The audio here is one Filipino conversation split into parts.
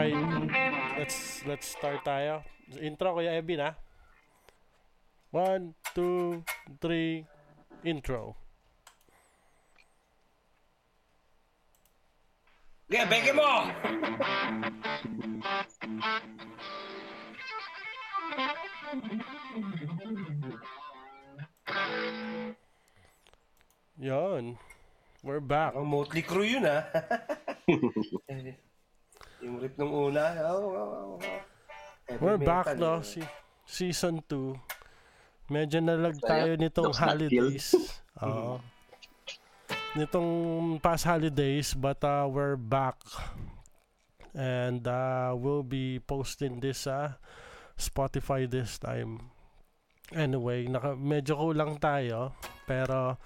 Okay, let's let's start tayo. Intro Kuya Ebin ha. One, two, three, intro. Yeah, beke mo! Yon. We're back. Ang Motley Crue yun, ha? yung rip nung una. Oh, oh, oh, oh. Heavy We're metal, back no. eh. Si season 2. Medyo nalag Tayo, tayo nitong holidays. Oo. nitong past holidays but uh, we're back. And uh, we'll be posting this sa Spotify this time. Anyway, naka, medyo kulang tayo pero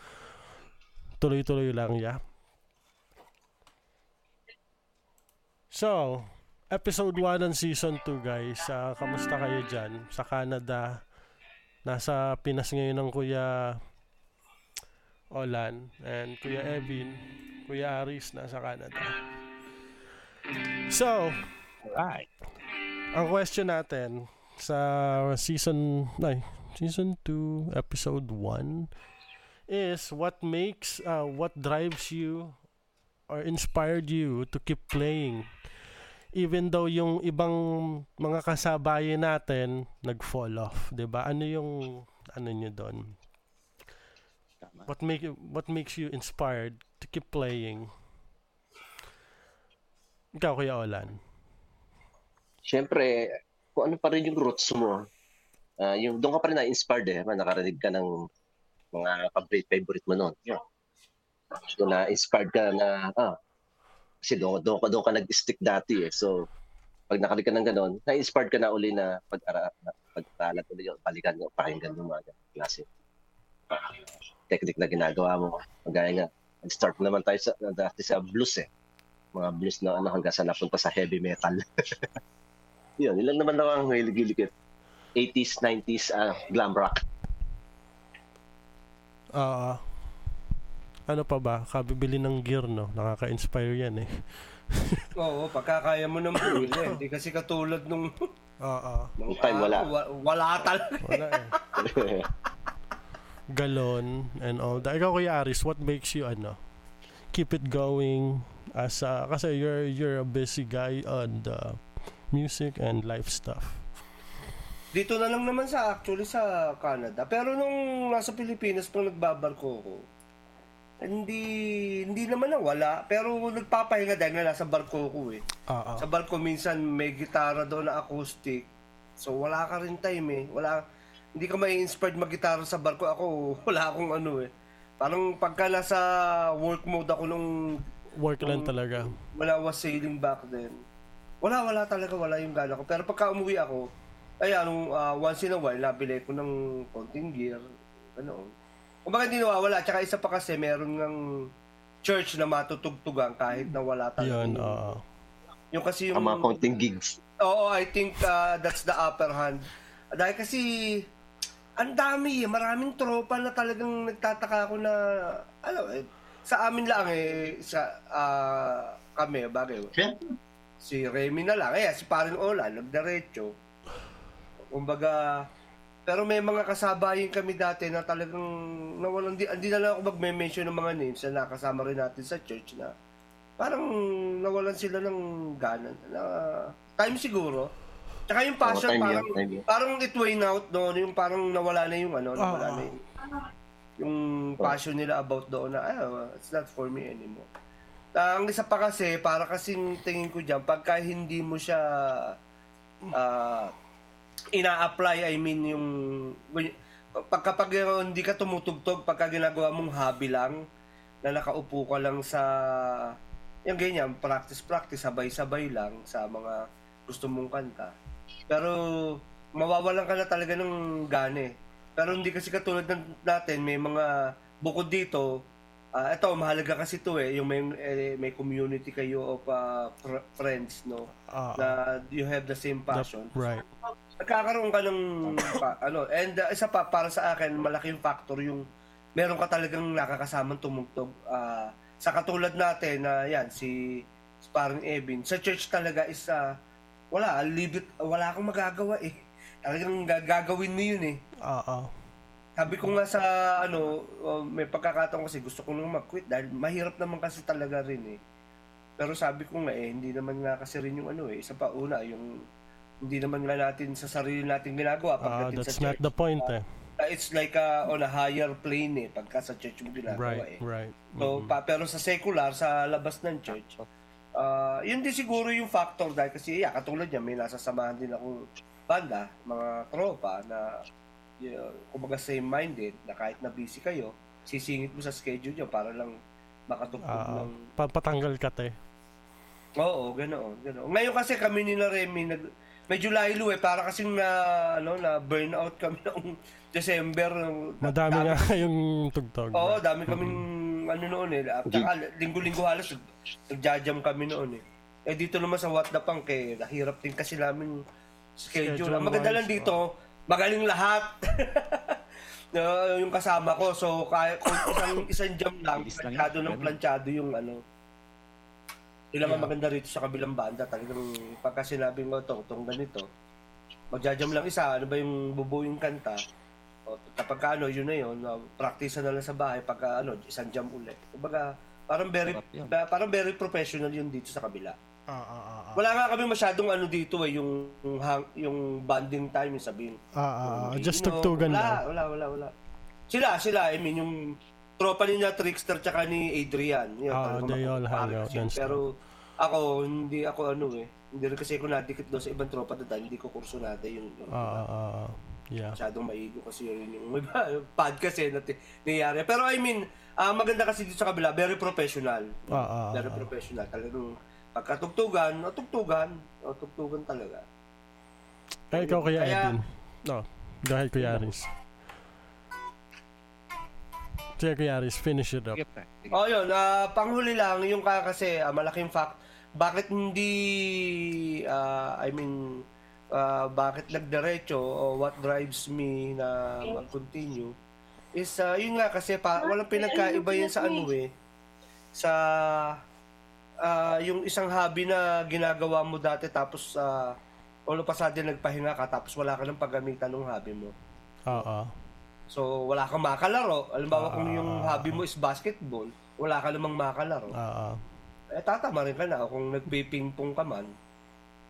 tuloy-tuloy lang, yeah. So, episode 1 ng season 2 guys. Uh, kamusta kayo dyan sa Canada? Nasa Pinas ngayon ng Kuya Olan and Kuya Evin. Kuya Aris nasa Canada. So, Right. ang question natin sa season ay, season 2 episode 1 is what makes uh, what drives you or inspired you to keep playing even though yung ibang mga kasabayan natin nag-fall off, 'di ba? Ano yung ano niyo doon? What make you- what makes you inspired to keep playing? Ikaw Kuya Olan. Siyempre, kung ano pa rin yung roots mo, ah, yung doon ka pa rin na-inspired eh, man, nakarinig ka ng mga favorite, favorite mo noon. Yun. Doon na-inspired ka na, ah, kasi doon, doon, doon ka nag-stick dati eh. So, pag nakarinig ka ng ganon, na-inspired ka na uli na pag-ara, na- pag-aralan ulit yun, balikan mo, pakinggan mo mga klase. technique na ginagawa mo. Magaya nga, nag-start naman tayo sa, dati sa blues eh. Mga blues na ano hanggang sa napunta sa heavy metal. Yun, ilan naman daw ang hilig-hilig 80s, 90s, ah, glam rock. Oo. Ano pa ba? Kabibili ng gear, no? Nakaka-inspire yan eh. Oo, pagkakaya mo ng bumili. Hindi kasi katulad nung... Oo. nung time, wala. araw, wa- wala talaga. Wala eh. Galon and all that. Ikaw Kuya Aris, what makes you ano? Keep it going as a, kasi you're you're a busy guy on the music and life stuff. Dito na lang naman sa actually sa Canada. Pero nung nasa Pilipinas pang nagbabarko ko, hindi hindi naman na wala. Pero nagpapahinga dahil nga nasa barko ko eh. Oo. Sa barko minsan may gitara doon na acoustic. So wala ka rin time eh. Wala hindi ka may inspired mag-gitara sa barko. Ako wala akong ano eh. Parang pagka nasa work mode ako nung Work lang talaga. wala was sailing back then. Wala, wala talaga, wala yung gana ko. Pero pagka umuwi ako, ay ano, ah, once in a while, nabili ko ng konting gear. Ano. Kung bakit hindi nawawala, tsaka isa pa kasi, meron ng church na matutugtugan kahit na wala talaga. Yun, oo. Yung kasi yung... Ang mga counting gigs. Oo, I think uh, that's the upper hand. Dahil kasi, ang dami eh. Maraming tropa na talagang nagtataka ako na, ano, eh, sa amin lang eh, sa, ah, kami, bagay. Si Remy na lang. Eh, si Parin Ola, nagdiretso. Kumbaga, pero may mga kasabayin kami dati na talagang nawalan, di, hindi na lang ako magme-mention ng mga names na nakasama rin natin sa church na parang nawalan sila ng gana. Na, time siguro. Tsaka yung passion, time parang, time yun. parang it wane out doon, yung parang nawala na yung ano, nawala Oo. na yung, yung passion nila about doon na, ah, it's not for me anymore. Ah, ang isa pa kasi, para kasing tingin ko dyan, pagka hindi mo siya ah, ina-apply, I mean yung, pagka pag hindi ka tumutugtog, pagka ginagawa mong hobby lang, na nakaupo ka lang sa, yung ganyan, practice-practice, sabay-sabay lang sa mga gusto mong kanta. Pero, mawawalan ka na talaga ng gane. Pero hindi kasi katulad ng natin, may mga bukod dito, ah ito, mahalaga kasi to eh, yung may, eh, may community kayo of ah, fr- friends, no? Oo. Na you have the same passion. Right. Nagkakaroon ka ng, pa- ano, and uh, isa pa, para sa akin, malaking factor yung meron ka talagang nakakasamang tumugtog. ah, sa katulad natin na yan, si parang Evin, sa church talaga is ah, wala, it, wala akong magagawa eh. Talagang gagawin mo yun eh. Oo. Sabi ko nga sa ano, uh, may pagkakataon kasi gusto ko nang mag-quit dahil mahirap naman kasi talaga rin eh. Pero sabi ko nga eh, hindi naman nga kasi rin yung ano eh. Isa pa una, yung hindi naman nga natin sa sarili natin ginagawa Ah, pagdating that's sa not church. the point eh. Uh, it's like uh, on a higher plane eh, pagka sa church mo ginagawa Right, eh. right. So, pa, pero sa secular, sa labas ng church, ah yun din siguro yung factor dahil kasi yeah, katulad niya, may nasasamahan din akong banda, mga tropa na uh, kumbaga same-minded na kahit na busy kayo, sisingit mo sa schedule niyo para lang makatugtog Ah, ng... papatanggal ka te. Oo, ganoon, ganoon. Ngayon kasi kami ni Remy, nag, medyo laylo eh, para kasing na, ano, na burnout kami noong December. Madami dami- nga yung tugtog. Oo, dami kaming ano noon eh. At saka linggo-linggo halos nag- nagjajam kami noon eh. Eh dito naman sa What the Punk eh, nahirap din kasi namin schedule. Schedule Ang maganda lang dito, magaling lahat. No, yung kasama ko. So, kaya, kung isang, isang jam lang, planchado ng planchado yung ano. Yun lang ang maganda rito sa kabilang banda. Talagang pagka sinabing mo, tong, tong ganito, magjajam lang isa, ano ba yung bubuing kanta, o, kapag ka, ano, yun na yun, uh, practice na lang sa bahay pagka ano, isang jam ulit. Kumbaga, parang very parang very professional yun dito sa kabila. Ah, ah, ah, ah. Wala nga kami masyadong ano dito eh, yung yung, hang- yung bonding time yung sabihin. Ah, ah, ah. Just tugtugan wala, lang. Wala, wala, wala. Sila, sila, I mean, yung tropa niya Trickster tsaka ni Adrian. Yun, Ah, talagang they all hang out stuff. Pero ako, hindi ako ano eh. Hindi rin kasi ako nadikit doon sa ibang tropa doon. Hindi ko kurso natin yung, yung Ah, ah, ah, ah. Yeah. masyadong maigo kasi yun yung podcast eh natin nangyayari. Pero I mean, ah, maganda kasi dito sa kabila, very professional. Ah, ah, ah. Very professional. Talagang pagkatugtugan, o tugtugan, o tugtugan talaga. Eh, ikaw kaya, Kaya- Edwin. No, dahil Kuya Aris. Sige, Kuya Aris, finish it up. Sige, pre. Sige. Oh, yun. ah, panghuli lang, yung ka kasi ah, malaking fact, bakit hindi, ah, I mean, ah, bakit nagdiretso o what drives me na mag-continue is, ah, yun nga kasi pa, walang pinagkaiba yun sa ano eh, sa ah, yung isang hobby na ginagawa mo dati tapos uh, all of a sudden nagpahinga ka tapos wala ka ng paggamitan ng hobby mo. Oo. So, wala kang makalaro. Alimbawa kung yung Ah. hobby mo is basketball, wala ka namang makalaro. Oo. Eh, tatama rin ka na. Kung nagpipingpong ka man,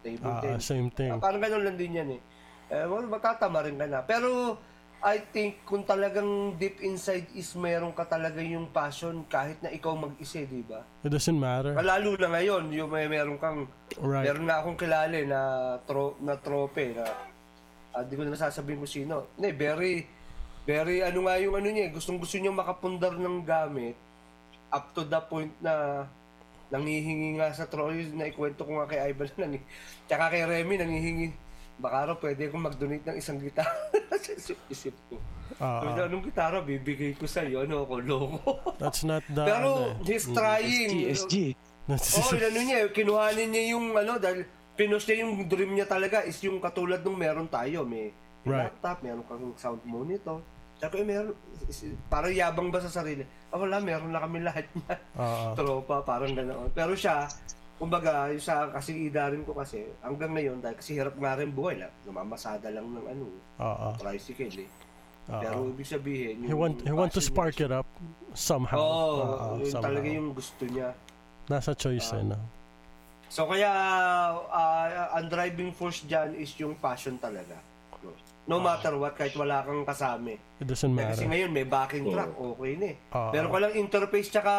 table Ah, tennis. same thing. Ah, parang ganun lang din yan eh. Eh, well, matatama rin ka na. Pero, I think kung talagang deep inside is meron ka talaga yung passion kahit na ikaw mag-isa, di ba? It doesn't matter. Lalo na ngayon, yung may meron kang, Right. meron nga akong kilala eh, na, tro, na trope na, ah, di ko na sasabihin ko sino. Hindi, very, very, ano nga yung ano niya, gustong gusto niya makapundar ng gamit up to the point na nangihingi nga sa troll, na ikwento ko nga kay Ivan na nang, tsaka kay Remy, nangihingi, baka raw pwede akong mag-donate ng isang gitara. Isip ko. Ah, Sabi ah. anong gitara bibigay ko sa'yo? Ano ako, loko? That's not the... Pero, ano, he's trying. SG, SG. oh, ano niya, kinuhanin niya yung ano, dahil pinost niya yung dream niya talaga is yung katulad nung meron tayo. May Right. laptop, meron kang sound monitor. Sabi ko, eh, meron, parang yabang ba sa sarili? Ah, wala, meron na kami lahat niya. Oo. Tropa, parang ganoon. Pero siya, kumbaga, yung sa kasing ida rin ko kasi, hanggang ngayon, dahil kasi hirap nga rin buhay na, namamasada lang ng ano, Oo. tricycle eh. Oo. Pero ibig sabihin, He want, he want to spark it up somehow. Oo, Oo, yun somehow. talaga yung gusto niya. Nasa choice eh, no? So kaya ah, ang driving force dyan is yung passion talaga. No, no matter what, kahit wala kang kasama. It doesn't Eh, Kasi matter. ngayon may backing track, okay na eh. Oo. Pero ko lang interface tsaka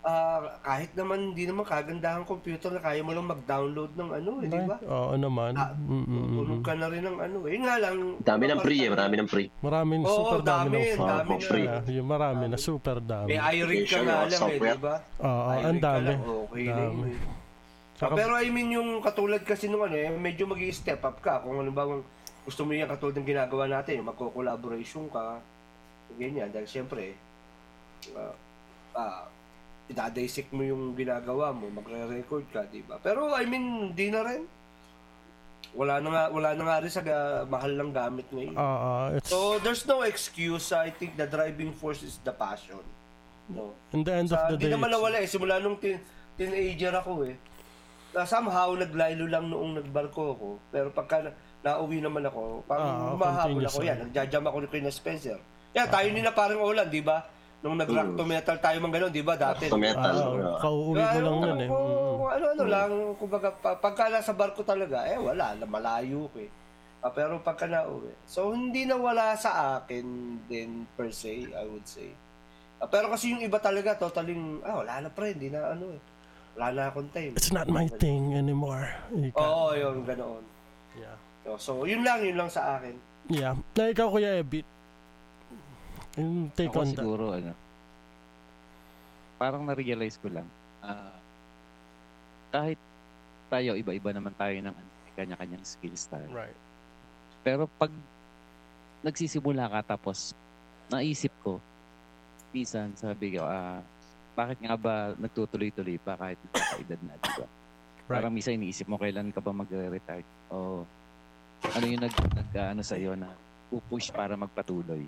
ah, kahit naman hindi naman kagandahan computer na kaya mo lang mag-download ng ano eh, di ba? Oo naman. Ah, Mm, mm, mm, Tulog ka na rin ng ano eh. Nga lang. Dami ng free eh, marami ng free. Maraming, Oo, super dami, dami, ng free. dami na. Free. Yung marami na, super dami. May iRig ka nga lang eh, di ba? Oo, iRig ang dami. lang, Okay na yun eh. Saka- pero I mean yung katulad kasi nung ano eh, medyo mag step up ka. Kung ano bang gusto mo yan katulad ng ginagawa natin, yung magko-collaboration ka, ganyan. Dahil siyempre, uh, ah, idadisik mo yung ginagawa mo, magre-record ka, di ba? Pero I mean, di na rin. Wala na nga, wala na nga rin sa ga- mahal ng gamit ngayon. Oo, it's, So, there's no excuse. I think the driving force is the passion. No. in the end of Sa, the di day, naman it's- nawala eh. Simula nung tin, teenager ako eh. Na somehow, naglaylo lang noong nagbarko ako. Pero pagka nauwi naman ako, Ah, parang humahabol continuous ako. Yan, na. nagjajam ako ni Kuya Spencer. Yan, tayo nila parang ulan, di ba? Nung nag-rock to metal tayo man gano'n, di ba? Dati. To metal. Ah, kauuwi mo lang nun eh. Mm. Ano-ano lang, kumbaga, pa- pagka nasa barko talaga, eh wala, malayo ko eh. Ah, pero pagka nauwi. So, hindi na wala sa akin din per se, I would say. Ah, pero kasi yung iba talaga, totaling, ah, wala na pre, hindi na ano eh. Wala na akong time. It's not my thing anymore. Oo, yun, ganoon. Yeah. So, so, yun lang, yun lang sa akin. Yeah. Na ikaw, Kuya Ebit. Yung take Ako on that. siguro, ano, parang na-realize ko lang, ah, kahit tayo, iba-iba naman tayo ng ano, kanya-kanyang skills tayo. Right. Pero pag nagsisimula ka tapos naisip ko, minsan sabi ko, ah, bakit nga ba nagtutuloy-tuloy pa kahit nagkakaedad na, di ba? Right. Parang minsan iniisip mo kailan ka ba magre-retire o ano yung nag, nag ano sa iyo na pupush para magpatuloy.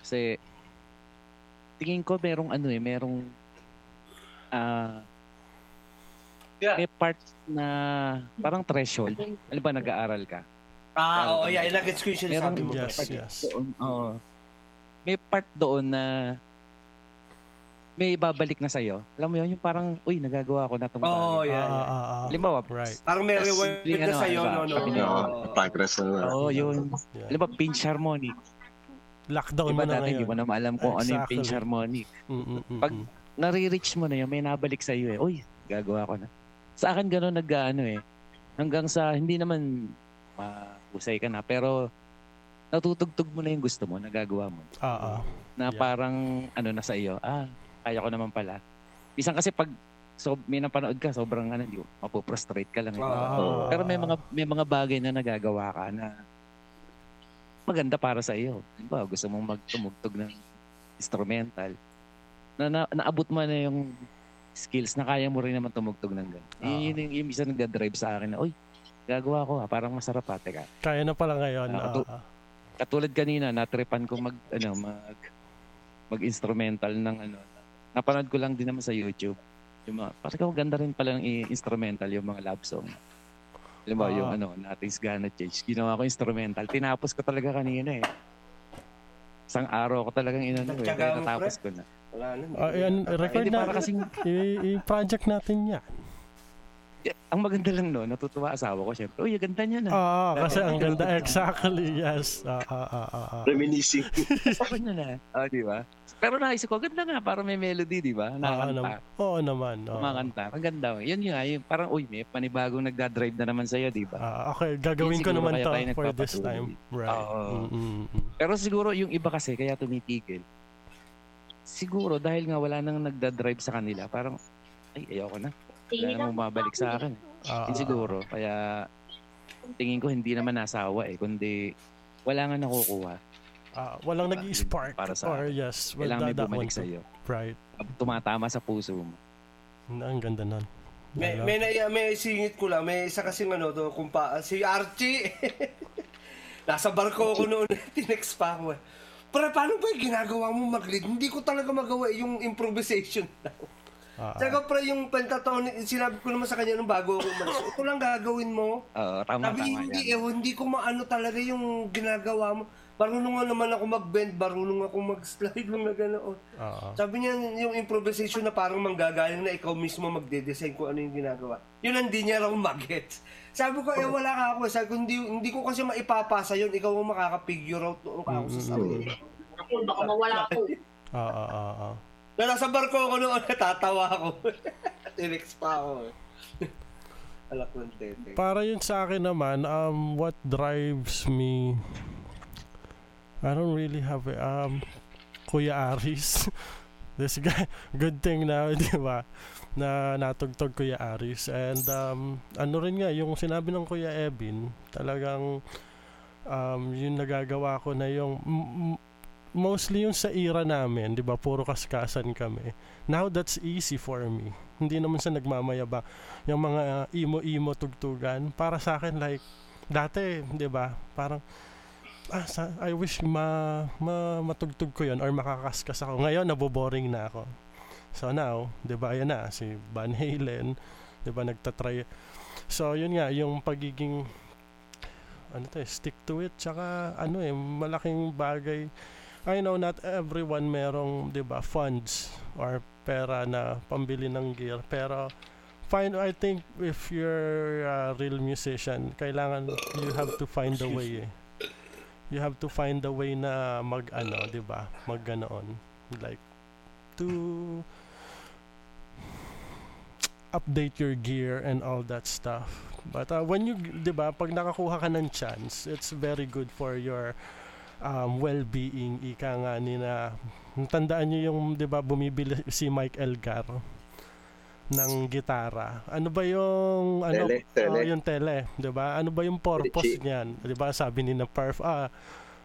Kasi tingin ko merong ano eh, merong ah Yeah. may part na parang threshold. Ano ba nag-aaral ka? Ah, oo, yeah, nag-gets ko yung sinasabi mo. Yes, yes. Doon, oo. May part doon na may babalik na sa'yo. Alam mo yun, yung parang, uy, nagagawa ko na itong Oo, bagay. yeah, Ah, yeah. ah, ah. Halimbawa, Right. Parang may Yes, reward simpleng na ano, sa'yo, ano no, ba? no? Sabi Oo, Oo. progress na. Oo, yun. Yeah. Alam mo, pinch harmonic. Lockdown Iba mo na dati, hindi ngayon. mo na maalam kung ano yung Exactly. pinch harmonic. Mm, mm, mm, Pag- mm. Nare-reach mo na yun, may nabalik sa'yo eh. Uy, gagawa ko na. Sa akin gano'n nag-ano eh. Hanggang sa, hindi naman mahusay ka na, pero natutugtog mo na yung gusto mo, nagagawa mo. Ah, ah. na Yeah. parang ano na sa iyo, ah, kaya ko naman pala. Isang kasi pag so, may napanood ka, sobrang ano, di, mapoprostrate ka lang. Eh. Oo. Pero may mga may mga bagay na nagagawa ka na maganda para sa iyo. Diba, gusto mong magtumugtog ng instrumental. Na, na naabot mo na yung skills na kaya mo rin naman tumugtog ng ganun. Oo. Yun, yun, yung, yung isa nagda-drive sa akin na, uy, gagawa ko ha, parang masarap ha, teka. Kaya na pala ngayon. Ah, ah, tu- ah. katulad kanina natripan ko mag ano mag mag instrumental ng ano napanood ko lang din naman sa YouTube yung mga parang ang ganda rin pala ng instrumental yung mga love song alam mo Ah. yung ano Nothing's Gonna Change ginawa ko instrumental tinapos ko talaga kanina eh isang araw ko talagang inano eh kaya natapos ko na Wala na. Ah, yan, record na. para kasing I-project natin yan. ang maganda lang no natutuwa asawa ko syempre uy ganda niya na Ah, kasi ang ganda. Exactly, yes. Ah, ah, ah, ah, ah. Reminiscing. sabi niya na oh di ba pero naisip ko ganda nga para may melody di ba nakakanta Oo naman. oo. kumakanta. Ang ganda. Yun nga, yung parang, uy, may panibagong nagdadrive na naman sa'yo, di ba? Ah, okay, gagawin Yun ko naman to for this time. Right. Oo. Mm, mm, mm. Pero siguro yung iba kasi, kaya tumitigil. Siguro dahil nga wala nang nagdadrive sa kanila, parang, ay, ayoko na. Wala namang bumabalik sa akin. Yun siguro. Kaya, tingin ko hindi naman nasawa eh, kundi wala nga nakukuha. Ah, walang Ah, nag-spark para sa or yes, well, Kailangan may that, that bumalik one sa iyo. Right. Tumatama sa puso mo. Ang ganda nun. May, may, na, may singit ko lang. May isa kasing ano to, kumpa, si Archie. Nasa barko ako noon. Tinext pa ako eh. Pero paano ba yung ginagawa mo mag-lead? Hindi ko talaga magawa eh, yung improvisation lang. Ah, ah. Tsaka pre, yung pentatonic, sinabi ko naman sa kanya nung bago ako umalis, ito lang gagawin mo. Oo, tama, Sabi, tama hindi, yan. eh, hindi ko maano talaga yung ginagawa mo. Marunong nga naman ako mag-bend, marunong ako mag-slide, mga ganoon. Sabi niya, yung improvisation na parang manggagaling na ikaw mismo magde-design kung ano yung ginagawa. Yun ang di niya raw mag-gets. Sabi ko, eh wala ka ako. Sabi ko, hindi, hindi ko kasi maipapasa yun. Ikaw ang makaka-figure out noong ako sa sarili. Ako, baka mawala ako. Ah, ah, ah, ah. Na nasa barko ako noon, natatawa ako. Tinex pa ako. Alak ng tete. Para yun sa akin naman, um, what drives me, I don't really have a, um, Kuya Aris. This guy, good thing na, di ba? Na natugtog Kuya Aris. And um, ano rin nga, yung sinabi ng Kuya Ebin, talagang um, yung nagagawa ko na yung, m- mostly yung sa era namin, di ba? Puro kaskasan kami. Now that's easy for me. Hindi naman sa nagmamayaba yung mga imo-imo tugtugan para sa akin like dati 'di ba parang ah, sa, I wish ma, ma matugtog ko yon or makakaskas ako ngayon naboboring na ako So now, 'di ba, ayan na si Van Halen, 'di ba, nagtatry. So yun nga, yung pagiging ano to, eh, stick to it tsaka ano eh, malaking bagay. I know not everyone merong, 'di ba, funds or pera na pambili ng gear, pero find I think if you're a real musician, kailangan you have to find a way. Eh. You have to find a way na mag ano, 'di ba? Mag ganoon. Like to update your gear and all that stuff. But uh, when you, 'di ba, pag nakakuha ka ng chance, it's very good for your um, well-being. Ika nga ni na tandaan niyo yung 'di ba bumibili si Mike Elgar ng gitara. Ano ba yung ano Tele, tele. ah, yung tele, 'di ba? Ano ba yung purpose Richie. niyan? 'Di ba? Sabi ni na Perf ah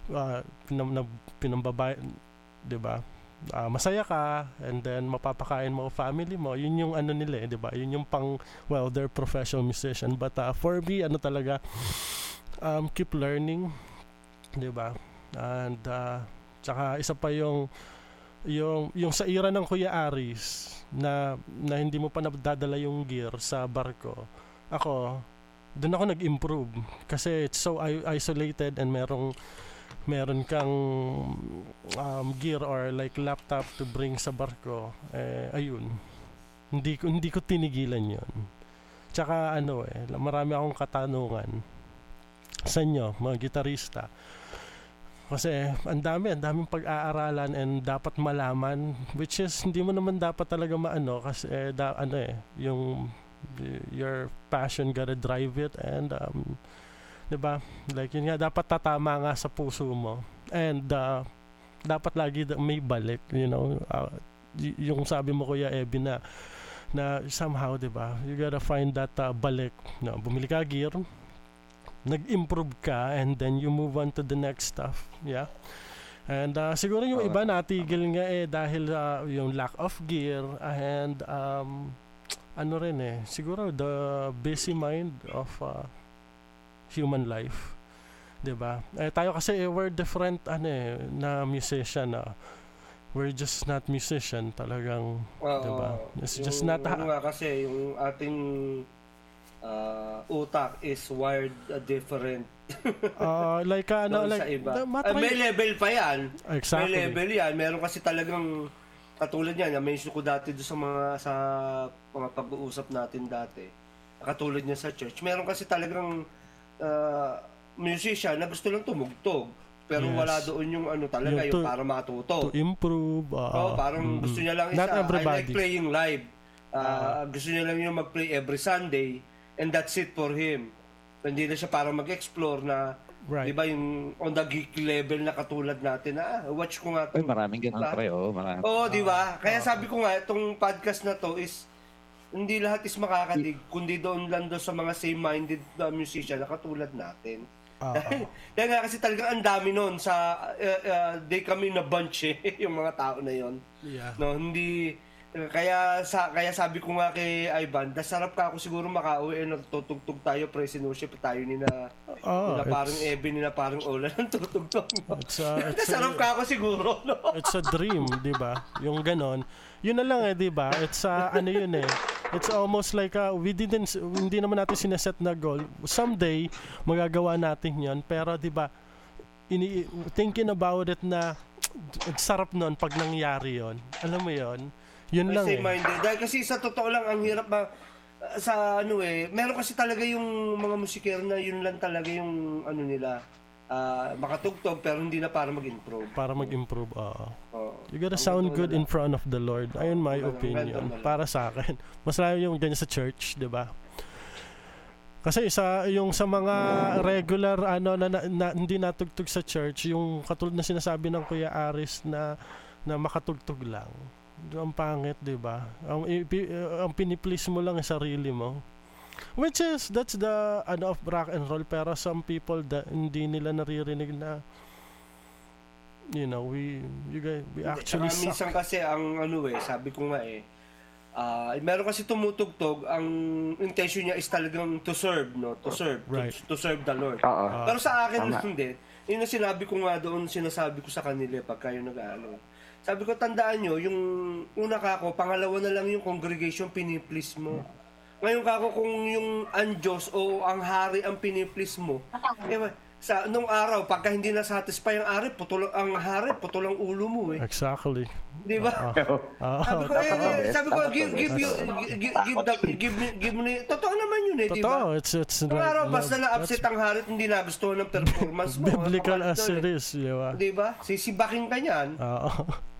uh, pinam, na, pinambabay 'di ba? Ah, masaya ka and then mapapakain mo family mo. Yun yung ano nila, eh, 'di ba? Yun yung pang well, they're professional musician but uh, for me ano talaga um keep learning, 'di ba? And uh, tsaka isa pa yung yung yung sa ira ng Kuya Aris na na hindi mo pa nadadala yung gear sa barko. Ako, doon ako nag-improve. Kasi it's so isolated and merong meron kang um, gear or like laptop to bring sa barko. Eh ayun. Hindi ko hindi ko tinigilan yon tsaka ano eh marami akong katanungan sa inyo mga gitarista kasi ang dami, ang daming pag-aaralan and dapat malaman which is hindi mo naman dapat talaga maano kasi eh, da, ano eh yung your passion gotta drive it and um, 'di ba? Like yun nga dapat tatama nga sa puso mo. And uh, dapat lagi may balik, you know. Uh, yung sabi mo Kuya Ebi na na somehow 'di ba? You gotta find that uh, balik. No, bumili ka gear, nag-improve ka and then you move on to the next stuff. Yeah. And uh, siguro yung iba natigil nga eh dahil uh, yung lack of gear and um, ano rin eh, siguro the busy mind of uh, human life. 'Di ba? Eh tayo kasi eh, we're different ano eh na musician na we're just not musician talagang Oo. Diba? It's Yung- just not ha- ano nga kasi, yung ating ah, utak is wired uh, different uh, like uh, ano like sa iba. matry- may level pa yan. exactly. May level yan. Meron kasi talagang katulad yan. Na-mention ko dati doon sa mga sa mga pag-uusap natin dati. Katulad niya sa church. Meron kasi talagang ah, musician na gusto lang tumugtog. Pero Yes. wala doon yung ano talaga, Yung yung, to- para matuto. to improve uh, Oo, parang mm, gusto niya lang Not isa. I everybody. like playing live. Ah, gusto niya lang yung mag-play every Sunday and that's it for him. Hindi na siya parang mag-explore na right Di ba yung on the geek level na katulad natin na ah, watch ko nga Ay, to. maraming ganun Diba? pre, oo, marami. Oo, di ba? Kaya sabi ko nga itong podcast na to is hindi lahat is makakadig kundi doon lang doon sa mga same-minded uh, musician na katulad natin. Ah, ah. Kaya nga kasi talagang ang dami noon sa uh, uh, day kami na bunch eh, yung mga tao na yon. yeah No, hindi kaya sa kaya sabi ko nga kay Ivan, dasarap ka ako siguro makauwi eh, nagtutugtog tayo pre sinuship tayo ni na Oh, nila parang Ebi nila parang Ola ng tutugtog. No? it's a, it's Dasarap a, ka ako siguro, no? it's a dream, 'di ba? Yung ganon. Yun na lang eh, 'di ba? It's a, ano yun eh. It's almost like uh, we didn't hindi naman natin sineset na goal. Someday magagawa natin 'yon, pero 'di ba? Ini thinking about it na sarap nun pag nangyari 'yon. Alam mo 'yon? Yun lang eh. Minded. Dahil kasi sa totoo lang ang hirap ba sa ano eh, meron kasi talaga yung mga musikero na yun lang talaga yung ano nila ah, makatugtog pero hindi na para mag-improve. Para mag-improve, oo. Oo. You gotta Ang sound good in front of the Lord. Ayun my Ganun, opinion. Para sa akin. Mas lalo yung ganyan sa church, di ba? Kasi isa yung sa mga regular ano na, na, na- hindi natugtog sa church, yung katulad na sinasabi ng Kuya Aris na na makatugtog lang. Ang pangit, 'di ba? Ang ipi- ang piniplease mo lang ang sarili mo. Which is that's the ano of rock and roll pero some people that hindi nila naririnig na you know, we you guys we actually suck. minsan kasi ang ano eh, sabi ko nga eh, ah meron kasi tumutugtog, ang intention niya is talagang to serve, no? To serve, to- Right. to, serve the Lord. Oo. Pero sa akin Tama. hindi. Yun ang sinabi ko nga doon, sinasabi ko sa kanila eh, pagka yung nag-ano. Sabi ko, tandaan nyo, yung una ka ako, pangalawa na lang yung congregation piniplease mo. Ngayon ka ako kung yung ang Diyos o ang hari ang piniplease mo, eh, sa nung araw, pagka hindi na satisfy ang hari, putol ang hari, putol ang ulo mo eh. Exactly. Di ba? Ah, Sabi ko, eh, eh, sabi ko, give, give you, give, give, the, give, me, give me, totoo naman yun eh, di ba? totoo. It's, it's Nung like, araw, basta na-upset ang hari at hindi nagustuhan ng performance mo. biblical Kapatid as it is, di ba? Di ba? Sisibakin ka niyan. Oo.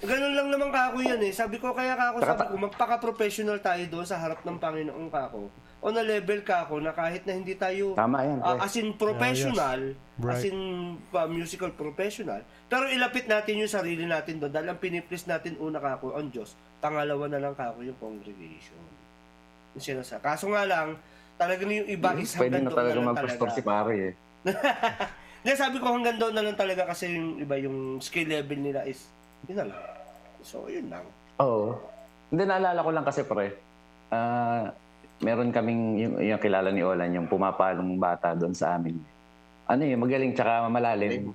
Ganun lang naman kako yan eh. Sabi ko, kaya kako, sabi ko, magpaka-professional tayo doon sa harap ng Panginoon kako. O na level kako na kahit na hindi tayo Tama yan, pre. as in professional, as Right. in ah, musical professional, pero ilapit natin yung sarili natin doon dahil ang piniplis natin una kako ang Diyos, pangalawa na lang kako yung congregation. Yung sinasa. Kaso nga lang, talaga na yung iba is Pwede hanggang na talaga lang mag-pastor talaga. si pare eh. Hindi, sabi ko hanggang doon na lang talaga kasi yung iba, yung skill level nila is, yun na lang. So, yun lang. Oo. Hindi, naalala ko lang kasi pre. Ah, meron kaming yung, yung kilala ni Olan, yung pumapalong bata doon sa amin. Ano yun, magaling tsaka malalim.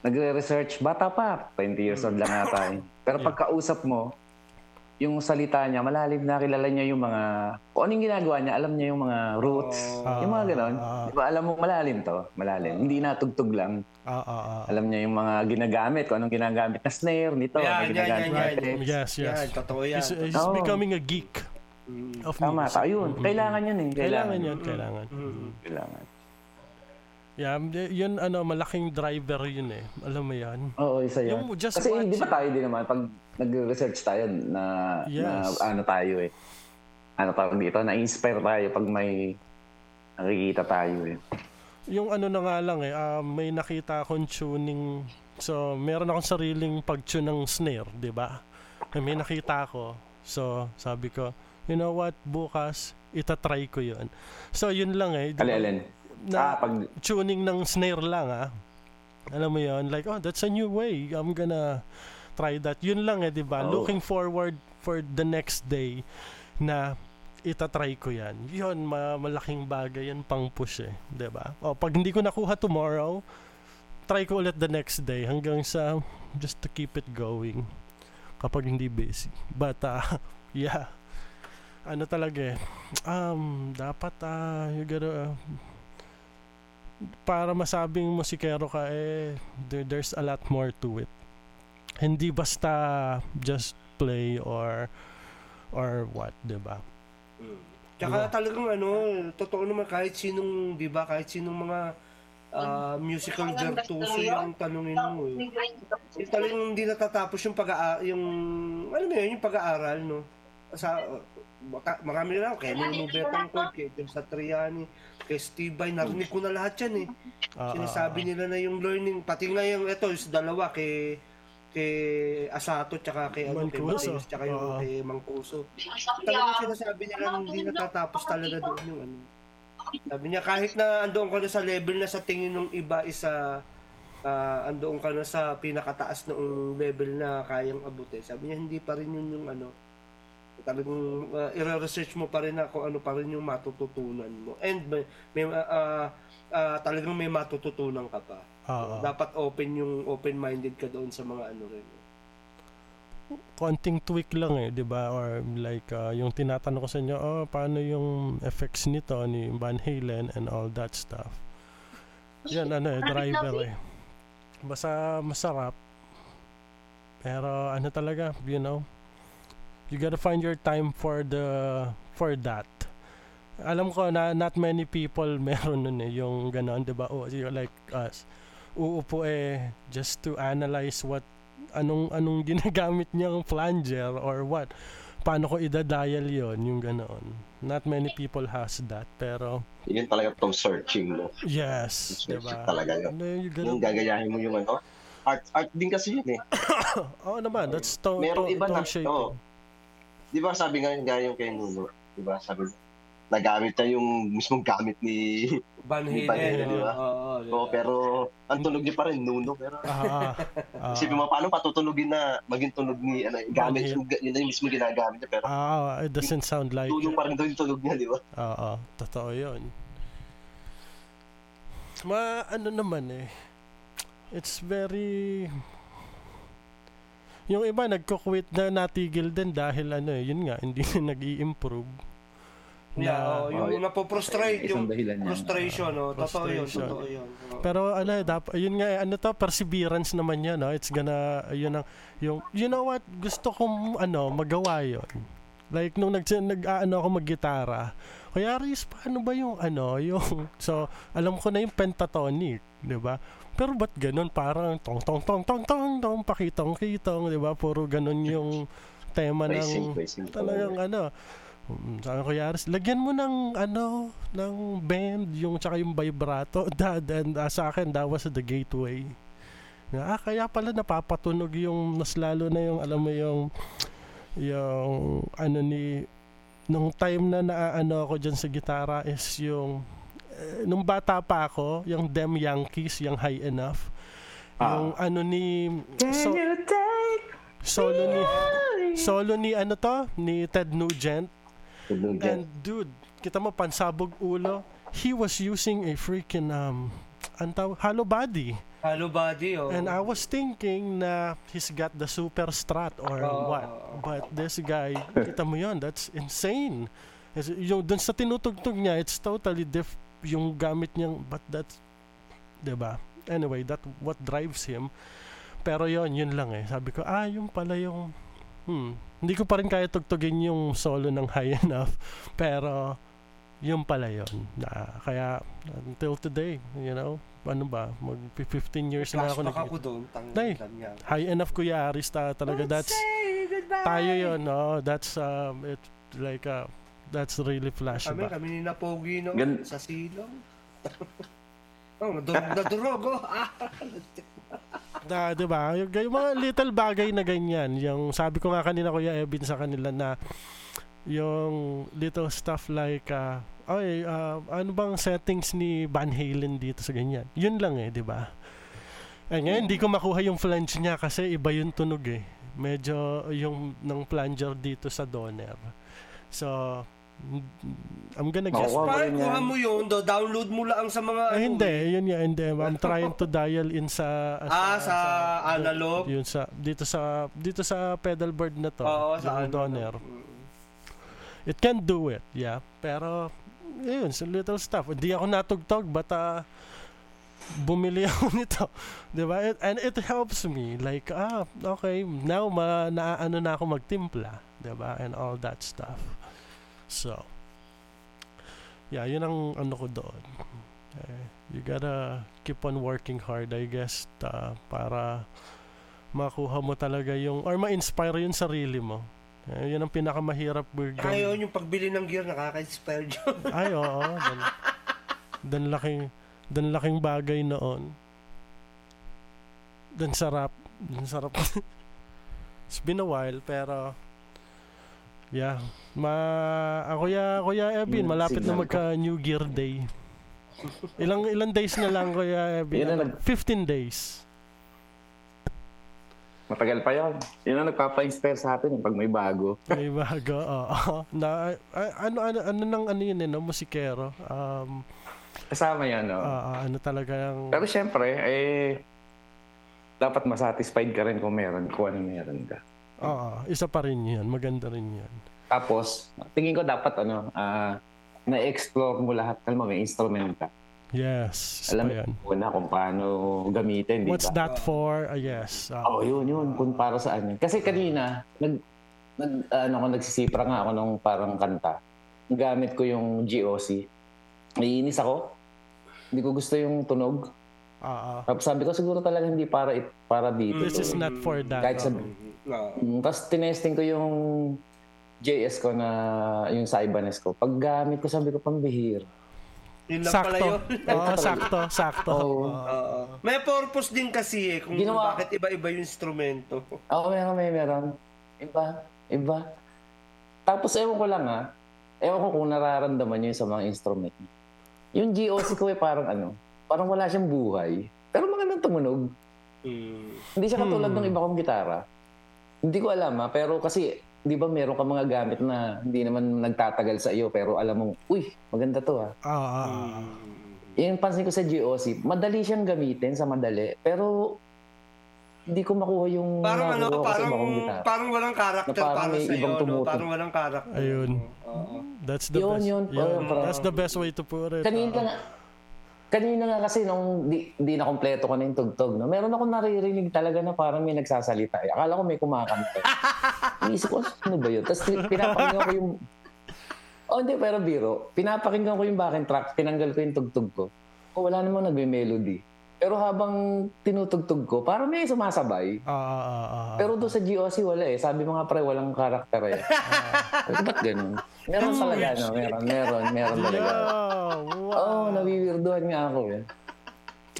Nagre-research, bata pa, 20 years old lang ata. eh. Pero pagkausap mo, yung salita niya, malalim na kilala niya yung mga, kung anong ginagawa niya, alam niya yung mga roots. Oh. yung mga ganon. Ah. Di ba, alam mo, malalim to. Malalim. Hindi na tugtog lang. Ah, ah, ah. Alam niya yung mga ginagamit, kung anong ginagamit na snare nito. Ano yan, ginagamit na yan. effects. Yes, yes. Yan, totoo yan. He's, he's Oo. becoming a geek Mm. of Tama, music. ta- yun. Kailangan yun eh. Kailangan yun, kailangan. Mm. Kailangan. Yeah, yun ano, malaking driver yun eh. Alam mo yan? Oo, isa yan. Yung just Kasi hindi watch- ba tayo din naman, pag nag-research tayo na, Yes. na ano tayo eh. Ano tawag dito, na-inspire tayo pag may nakikita tayo eh. Yung ano na nga lang eh, ah, may nakita akong tuning. So, meron akong sariling pag-tune ng snare, di ba? May nakita ako. So, sabi ko, you know what, bukas, itatry ko yun. So, yun lang eh. di ba? Alin, alin. Na, ah, pag, tuning ng snare lang ah. Alam mo yon like, oh, that's a new way. I'm gonna try that. Yun lang eh, di ba? Oh. Looking forward for the next day na itatry ko yan. Yun, ma- malaking bagay yan pang push eh. Di ba? O, pag hindi ko nakuha tomorrow, try ko ulit the next day hanggang sa just to keep it going kapag hindi busy. But, ah, yeah. Ano talaga eh. Um, dapat, ah, you gotta, uh, para masabing musikero ka eh there, there's a lot more to it hindi basta just play or or what 'di ba? Tsaka talagang ano, totoo naman kahit sinong, di ba, kahit sinong mga ah, musical virtuoso yung tanungin mo eh. Eh, talagang hindi natatapos yung pag yung, ano mo yun, yung pag-aaral, no? Sa, baka, marami na lang, kay Nino Betangcourt, kay Tim Satriani, kay Steve Vai, narinig ko na lahat yan eh. Ah, ah, Sinasabi nila na yung learning, pati nga yung, ito, yung dalawa, kay kay Asato tsaka kay ano kay. Mateus tsaka yung Oo. kay Mangkuso. Talagang sinasabi nila na hindi natatapos talaga doon yung ano. Sabi niya kahit na andoon ka na sa level na sa tingin ng iba isa ah andoon ka na sa pinakataas ng level na kayang abutin. Sabi niya hindi pa rin yun yung ano talagang uh, i-research mo pa rin na kung ano pa rin yung matututunan mo. And may, may ah, ah, talagang may matututunan ka pa. Ah, ah. Dapat open yung open-minded ka doon sa mga ano rin. konting tweak lang eh 'di ba? Or like ah, yung tinatanong ko sa inyo oh paano yung effects nito ni Van Halen and all that stuff? Yan ano eh driver eh. Basta masarap. Pero ano talaga you know? You gotta find your time for the for that. Alam ko na not many people meron nun eh yung ganon 'di ba? Oh like us uupo eh just to analyze what anong anong ginagamit niyang flanger or what paano ko idadial yon yung ganoon not many people has that pero Yun talaga tong searching mo. yes Searching diba talaga yun. Ano, gotta- Yung gagayahin mo yung ano. Art art din kasi yun eh. Oo naman that's to, Merong to, iba na, tone shaping. oh. Di ba sabi nga yung gaya yung kay Nuno, di ba sabi nagamit niya yung mismong gamit ni Van Ni Van Halen, Halen, di ba? oo, di Oo, ba? pero ang tunog niya pa rin Nuno pero ah, ah, isipin mo paano patutulugin na maging tunog ni ano gamit yung yun na yung mismo ginagamit niya pero ah, it doesn't sound like tunog pa rin daw yung tunog niya, di ba? Oo, totoo yun. Ma, ano naman eh, it's very, Yung iba nagko-quit na natigil din dahil ano eh, yun nga, hindi na nag-i-improve. Yeah, oh, yung napoprostrate, Isang yung dahilan yan. frustration, no? Totoo yun, totoo yun. Oh. Pero ano eh, dap, yun nga, eh, ano to, perseverance naman yan, no? It's gonna, yun ang, yung, you know what, gusto kong, ano, magawa yun. Like, nung nag, nag ano ako mag-gitara, kaya Riz, paano ba yung, ano, yung, so, alam ko na yung pentatonic, di ba? Pero ba't ganun? Parang tong tong tong tong tong tong pakitong kitong, di ba? Puro ganun yung tema ng talagang ano. Mm, Sabi ko, Yaris, lagyan mo ng ano, ng band, yung tsaka yung vibrato. Dad, and uh, sa akin, that was the gateway. Na, ah, kaya pala napapatunog yung, mas lalo na yung, alam mo yung, yung, ano ni, nung time na naaano ako dyan sa gitara is yung, eh, nung bata pa ako, yung Dem Yankees, yung High Enough. Yung ano ni, so, solo ni, solo ni ano to, ni Ted Nugent. And dude, kita mo pansabog ulo. He was using a freaking um antaw hollow body. Hello, buddy, oh. And I was thinking na he's got the super strat or Oh. what. But this guy, kita mo yun, that's insane. Is- Yung dun sa tinutugtog niya, it's totally diff yung gamit niyang but that's 'di ba? Anyway, that what drives him. Pero yon yun lang eh. Sabi ko, ah, yung pala yung hmm, hindi ko pa rin kaya tugtugin yung solo ng high enough. Pero yung pala yon na kaya until today, you know, ano ba, mag 15 years na ako Flashback ako doon, niya. high enough kuya Aris ta, talaga that's tayo yon no that's um it like uh, that's really Kami, flashback kami ni Napogi noon, Gan- sa silong. oh, nadurog na durog, oh. Da, di ba? Yung, yung mga little bagay na ganyan. Yung sabi ko nga kanina kuya Evin sa kanila na yung little stuff like uh, ay uh, ano bang settings ni Van Halen dito sa ganyan? Yun lang eh di ba? Eh ngayon hindi ko makuha yung flange niya kasi iba yung tunog eh. Medyo yung ng plunger dito sa donor. So I'm gonna guess Pare, rin kuha mo yun, do, download mo lang sa mga Ah, ano, hindi, eh. yun nga, hindi. I'm trying to dial in sa... Ah, sa analog? Yun sa, dito sa, dito sa pedal board na to. Oo, sa ano. donor. It can do it, yeah. Pero, yun, sa little stuff. Hindi ako natugtog, but uh, bumili ako nito. Di ba? It- and it helps me. Like, ah, okay, now ma, naano na ako magtimpla. Di ba? And all that stuff. So, yeah, yun ang ano ko doon. Eh, you gotta keep on working hard, I guess, ta, para makuha mo talaga yung, or ma-inspire yung sarili mo. Eh, yun ang pinakamahirap yun, yung pagbili ng gear, nakaka-inspire dyan. ay, oo. Dan, dan laking, dan laking bagay noon. Dan sarap. Dan sarap. It's been a while, pero yeah. Ma, ah, kuya, kuya Evin, Yung malapit na magka New Gear Day. Ilang ilang days na lang kuya Evin? Na Ano? nag- 15 days. Matagal pa yun. Yun ang nagpapa-inspire sa atin eh, pag may bago. May bago. oo. na ano ano ano nang ano yun eh, no? musikero. Um, Kasama yan, no? ah, ano talaga yung Pero syempre, eh, dapat masatisfied ka rin kung meron, kung ano meron ka. Oo, isa pa rin 'yan. Maganda rin 'yan. Tapos, tingin ko dapat ano, ah, na-explore mo lahat. Alam mo, may instrument ka. Yes, Alam mo 'yan. muna kung paano gamitin, di What's ba? that for? Ah, yes. ah. Oh, yun, yun. Kung para saan yun. Kasi kanina, nag, nag, ano ko, nagsisipra nga ako ng parang kanta. Gamit ko yung GOC. Naiinis ako. Hindi ko gusto yung tunog. Ah, ah. Tapos sabi ko, siguro talaga hindi para it, para dito. This is not for that. Kahit sa. Ah. Mm, Tapos tinesting ko yung JS ko na yung sa Ibanez ko. Pag gamit ko, sabi ko, pambihir. Yun lang pala sakto. yun. Oo, sakto, sakto. Oo. Oo. May purpose din kasi eh, kung Ginawa- bakit iba-iba yung instrumento. Oo, meron, may meron. Iba, iba. Tapos ewan ko lang ha, ewan ko kung nararamdaman nyo yun sa mga instrument. Yung GOC ko eh parang ano, parang wala siyang buhay. Pero magandang tumunog. Mm. Hindi siya katulad Hmm. ng iba kong gitara. Hindi ko alam ha, pero kasi, di ba meron ka mga gamit na hindi naman nagtatagal sa iyo, pero alam mong, uy, maganda to ha. Ah, ah, ah. Mm. Yung pansin ko sa GOC, madali siyang gamitin sa madali, pero hindi ko makuha yung Parang ano, parang parang walang character Na parang para sa iyo, ibang no? Parang walang character. Ayun. Oo. That's the Yun, best. yun. Yeah, Parang- that's the best way to put it. Kanina Ah. nga, kanina nga kasi nung di, di na kompleto ko na yung tugtog, no? meron akong naririnig talaga na parang may nagsasalita. Akala ko may kumakanta. Iisip ko, ano ba yun? Tapos pinapakinggan ko yung... Oh, hindi, pero biro. Pinapakinggan ko yung backing track, tinanggal ko yung tugtog ko. Oh, wala namang nagme-melody. Pero habang tinutugtog ko, parang may sumasabay. Ah, ah, ah, ah. Pero doon sa GOC wala eh. Sabi mo nga pre, walang karakter eh. Uh, ba't ganun? Meron talaga, no? Meron, meron, meron talaga. Oo, wow. oh, nawiwirduhan nga ako eh.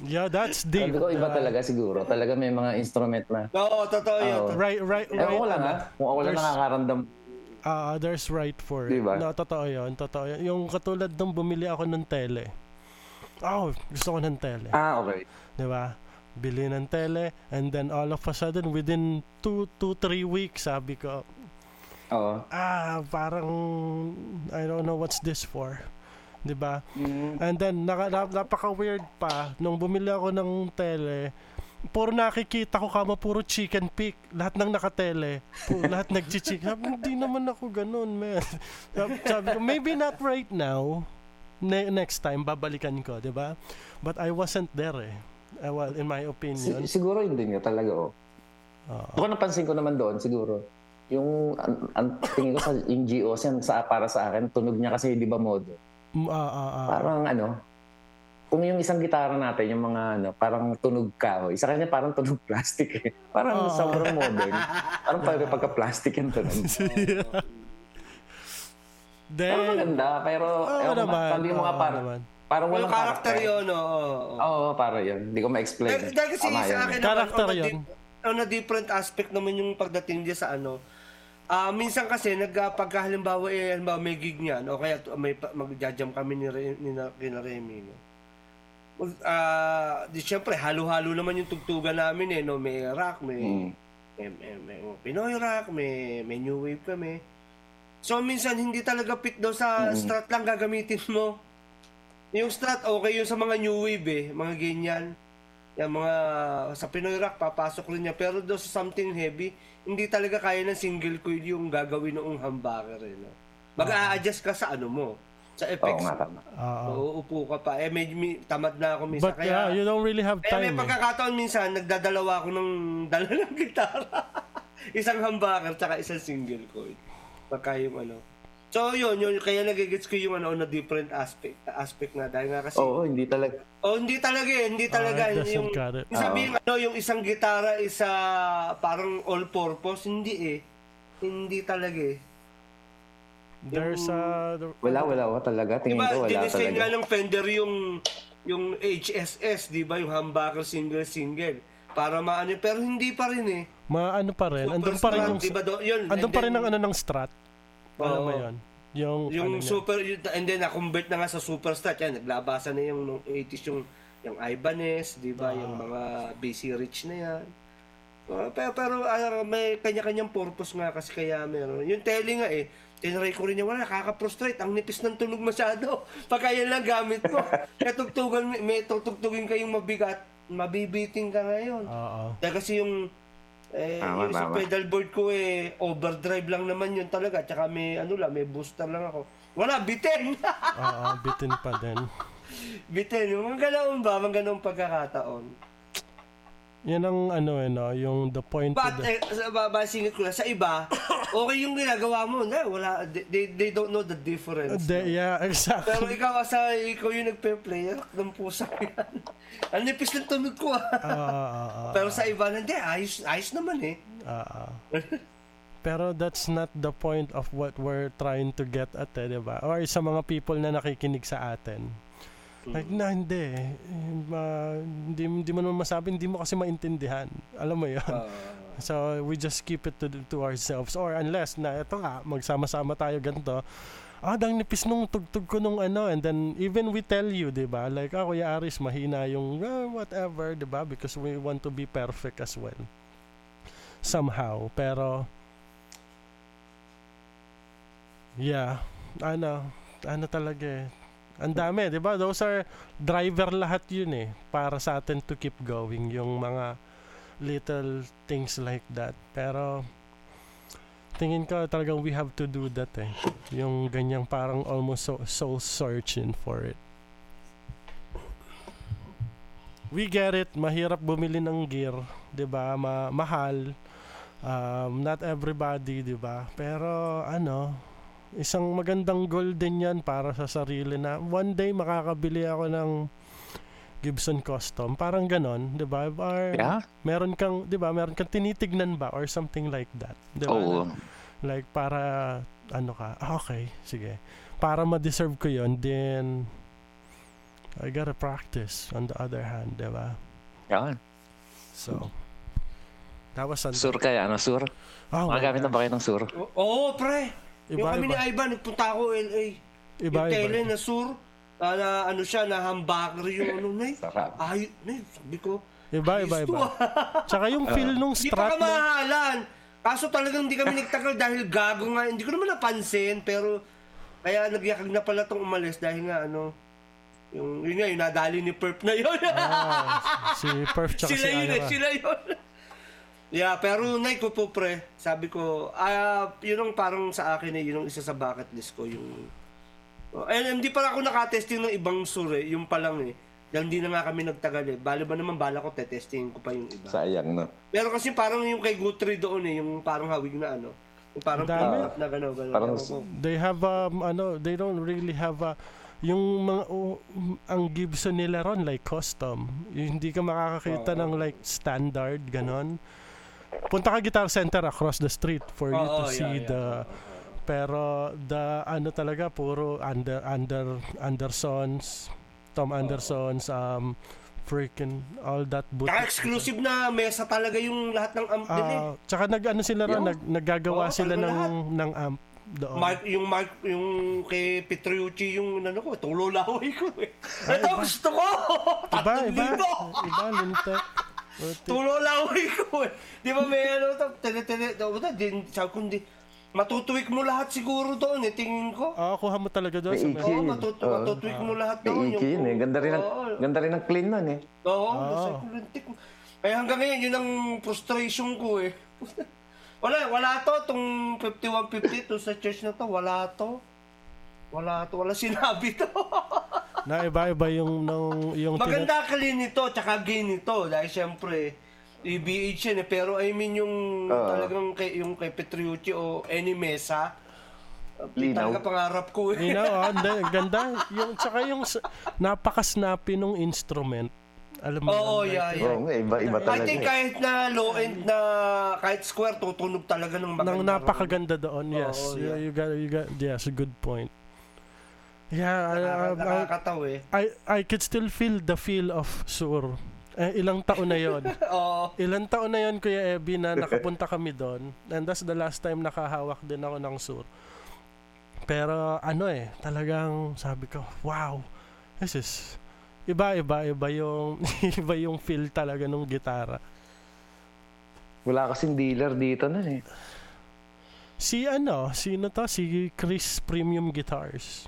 Yeah, that's deep. Sabi ko, iba Uh, talaga siguro. Talaga may mga instrument na. Oo, totoo yun. Oo. Right, right, right. Ewan ko lang ha. Kung ako lang nakakaramdam. Ah, there's right for it. Diba? No, totoo yun, totoo yun. Yung katulad nung bumili ako ng tele. Oh, gusto ko ng tele. Ah, okay. Di ba? Bili ng tele, and then all of a sudden, within 2 to 3 weeks, sabi ko, Oo. ah, parang, I don't know what's this for. Di ba? Mm. And then, naka, nap- napaka-weird pa, nung bumili ako ng tele, puro nakikita ko kama puro chicken pick. Lahat ng nakatele. Puro, lahat nagchichik. Sabi, hindi naman ako ganun, man. Sabi, sabi ko, maybe not right now. Ne- next time, babalikan ko, di ba? But I wasn't there eh. Uh, well, in my Si- opinion. siguro hindi nga talaga, oh. Ako napansin ko naman doon, siguro. Yung, ang, ang tingin ko sa yung GOC, ang sa, para sa akin, tunog niya kasi di ba modo. Ah, ah, ah. Parang ano, kung yung isang gitara natin, yung mga ano, parang tunog kahoy. Sa kanya parang tunog plastic eh. Parang Oo. sobrang modern. Parang pag, pagka-plastic yung tunog. Then, Pero maganda, pero oo ewan naman. sabi mo nga parang, naman. parang Walang character yun, oo. oo. Oo, para yun. Hindi ko ma-explain. Dahil, dahil kasi Tama sa akin Character naman, on a yun. di- on a different aspect naman yung pagdating niya sa ano. Ah, minsan kasi nagpagka halimbawa eh halimbawa may gig niyan o kaya may magjajam kami ni Re, ni na, kina Remy no. Ah, di syempre halo-halo naman yung tugtugan namin eh no, may rock, may Mm. may, may, may Pinoy rock, may may new wave kami. So minsan hindi talaga fit daw sa Mm. strat lang gagamitin mo. Yung strat okay yung sa mga new wave eh, mga ganyan. Yung mga sa Pinoy rock papasok rin niya pero daw sa something heavy, hindi talaga kaya ng single coil yung gagawin noong humbucker eh. No? Mag-a-adjust ka sa ano mo, sa Oo effects. nga, tama. Oo. Oo, upo ka pa. Eh, may, may- tamad na ako minsan. But yeah, you don't really have Kaya may time. eh. pagkakataon minsan, nagdadalawa ako ng dala ng gitara. isang humbucker tsaka isang single coil. Pagka yung ano. So yun, yun kaya nagigets ko yung ano na different aspect aspect na dahil nga kasi Oo, hindi talaga. Oh, hindi talaga eh, hindi talaga Ah, doesn't yung yung sabihin ano yung isang gitara isa parang all purpose, hindi eh. Hindi talaga eh. There's uh, the- Wala, wala, wala talaga. Tingin Diba, ko wala talaga. ng Fender yung yung HSS, di ba? Yung humbucker single single. Para maano, pero hindi pa rin eh. Maano pa rin. Andun pa rin yung di ba do, yun. andun and pa rin ang ano ng strat. Alam mo. 'yon. Yung Yung ano super, yun- and then na-convert na nga sa super strat. Yan, naglabasan na yung nung 80s yung yung Ibanez, di ba? Yung mga BC Rich na yan. Uh, pero pero ah, may kanya-kanyang purpose nga kasi kaya meron. Yung tele nga eh, tinry ko rin niya, wala, nakaka-prostrate. Ang nipis ng tunog masyado. Pagka yan lang gamit mo. Kaya tugtugan, may- may tutugtugin kayong mabigat, mabibiting ka ngayon. Oo. Dahil kasi yung eh, Tama, yung sa tama. pedalboard ko eh, overdrive lang naman yun talaga. Tsaka may, ano lang, may booster lang ako. Wala, bitin! Oo, bitin pa din. bitin. Yung mga ganoon ba? Mga ganoong pagkakataon. Yan ang ano eh no, yung the point But, the, eh, sa babasingit ko lang, sa iba, okay yung ginagawa mo. Na, wala, they, they, they don't know the difference. De- yeah, Pero exactly. ikaw, asa, ikaw yung nagpe-play, ng pusa yan. Ang nipis ng tunog ko ah. Oo, oo, oo, Pero sa iba, hindi, ayos, ayos naman eh. oo. Pero that's not the point of what we're trying to get at, eh, 'di ba? Or sa mga people na nakikinig sa atin. Like, na, hindi. Ma, hindi, hindi mo naman masabi, hindi mo kasi maintindihan. Alam mo yun. Ah. So, we just keep it to, to ourselves. Or unless na, ito nga, magsama-sama tayo ganito. Ah, dang nipis nung tugtog ko nung ano. And then, even we tell you, di ba? Like, ah, Kuya Aris, mahina yung ah, whatever, di ba? Because we want to be perfect as well. Somehow. Pero, yeah. Ano, ano talaga eh. Ang dami, di ba? Those are driver lahat yun eh. Para sa atin to keep going. Yung mga little things like that. Pero tingin ko talagang we have to do that eh. Yung ganyang parang almost so, soul searching for it. We get it, mahirap bumili ng gear, 'di ba? Ma- mahal. Um, not everybody, 'di ba? Pero ano, isang magandang goal din 'yan para sa sarili na one day makakabili ako ng Gibson Custom. Parang ganon, 'di ba? Or Yeah? meron kang, 'di ba? Meron kang tinitignan ba or something like that. 'Di ba? Oo. Like para ano ka? ah, okay, sige. Para ma-deserve ko 'yon, then I gotta practice on the other hand, 'di ba? Yan. So that was. Sur kaya, ano, sur? Oh, my Magagamit na ba kayo ng sur? Oo, pre. Yung Iba, kami ni iba. Ivan, nagpunta ako LA. Iba, yung tele iba. na sur, ah, na ano siya, na humbucker yung ano na eh. Sarap. Ay, na sabi ko. Iba, iba, "Ayos to, iba. ah." Tsaka yung feel nung Hindi pa strap mo. kamahalan. Kaso talagang hindi kami nagtagal dahil gago nga. Hindi ko naman napansin, pero kaya nagyakag na pala tong umalis dahil nga ano, yung, yun nga, yung nadali ni Perp na yun. Ah, si Perf tsaka sila si yun eh, Ira. sila yun. Yeah, pero nai ko po pre, sabi ko, ah, yun ang parang sa akin eh, yun ang isa sa bucket list ko, yung Oh, and hindi pa ako nakatesting ng ibang sur eh, yung pa lang eh. Dahil hindi na nga kami nagtagal eh. Bali ba naman bala ko tetestingin ko pa yung iba. Sayang, no? Pero kasi parang yung kay Guthrie doon eh, yung parang hawig na ano. Yung parang Ang dami. na gano'n, gano'n. Parang. They have um, ano, they don't really have a yung mga oh, ang Gibson nila ron like custom. Yung hindi ka makakakita ng like standard ganon. Punta ka Guitar Center across the street for you to yeah, see yeah. the pero the ano talaga puro under under Andersons, Tom Andersons um freaking all that. Tsaka exclusive na mesa talaga yung lahat ng amp nila eh. Ah, tsaka nag ano sila ron, nag, naggagawa Oo, sila ng lahat. ng amp doon. Mark, yung Mark, yung kay Petrucci, yung ano ko, tulo laway ko eh. Ito gusto ko! Iba, iba. Iba, lintek. Tulo laway ko eh. Di ba may ano to, wala, din, sabi ko hindi, matutuwik mo lahat siguro doon eh, tingin ko. Oo, kuha mo talaga doon May EQ Oo, yun. matut Oo. matutuwik mo lahat May doon. EQ yun eh. Ganda rin ang, Oo. ganda rin ang clean nun eh. Oo, Oo. basta ko lintik. Kaya hanggang ngayon, yun ang frustration ko eh. wala, wala to, itong 5152 sa church na to, wala to. Wala to, wala sinabi to. na iba-iba yung nung yung tina- Maganda clean nito, tsaka gain nito, dahil syempre, EBH yan eh. Pero I mean yung Oo. talagang kay, yung kay Petrucci o any mesa, uh, Linaw. talaga pangarap ko eh. Know, oh, hindi, ganda. Yung, tsaka yung s- napaka-snappy nung instrument. Alam mo Oo, yun, yeah, yeah. Oo nga, iba, iba I talaga think eh. kahit na low end na kahit square tutunog talaga ng maganda. Nang napakaganda doon, yes. You, yeah. you got, you got, yes, a good point. Yeah, I, Nakaka- I, I, Nakakataw eh. I, I could still feel the feel of Sur. Eh, ilang taon na yon Oo. Ilang taon na yon Kuya Ebi, na nakapunta kami doon. And that's the last time nakahawak din ako ng sur. Pero ano eh, talagang sabi ko, wow, this is, iba, iba, iba yung, iba yung feel talaga ng gitara. Wala kasing dealer dito nun eh. Si ano, sino to? Si Chris Premium Guitars.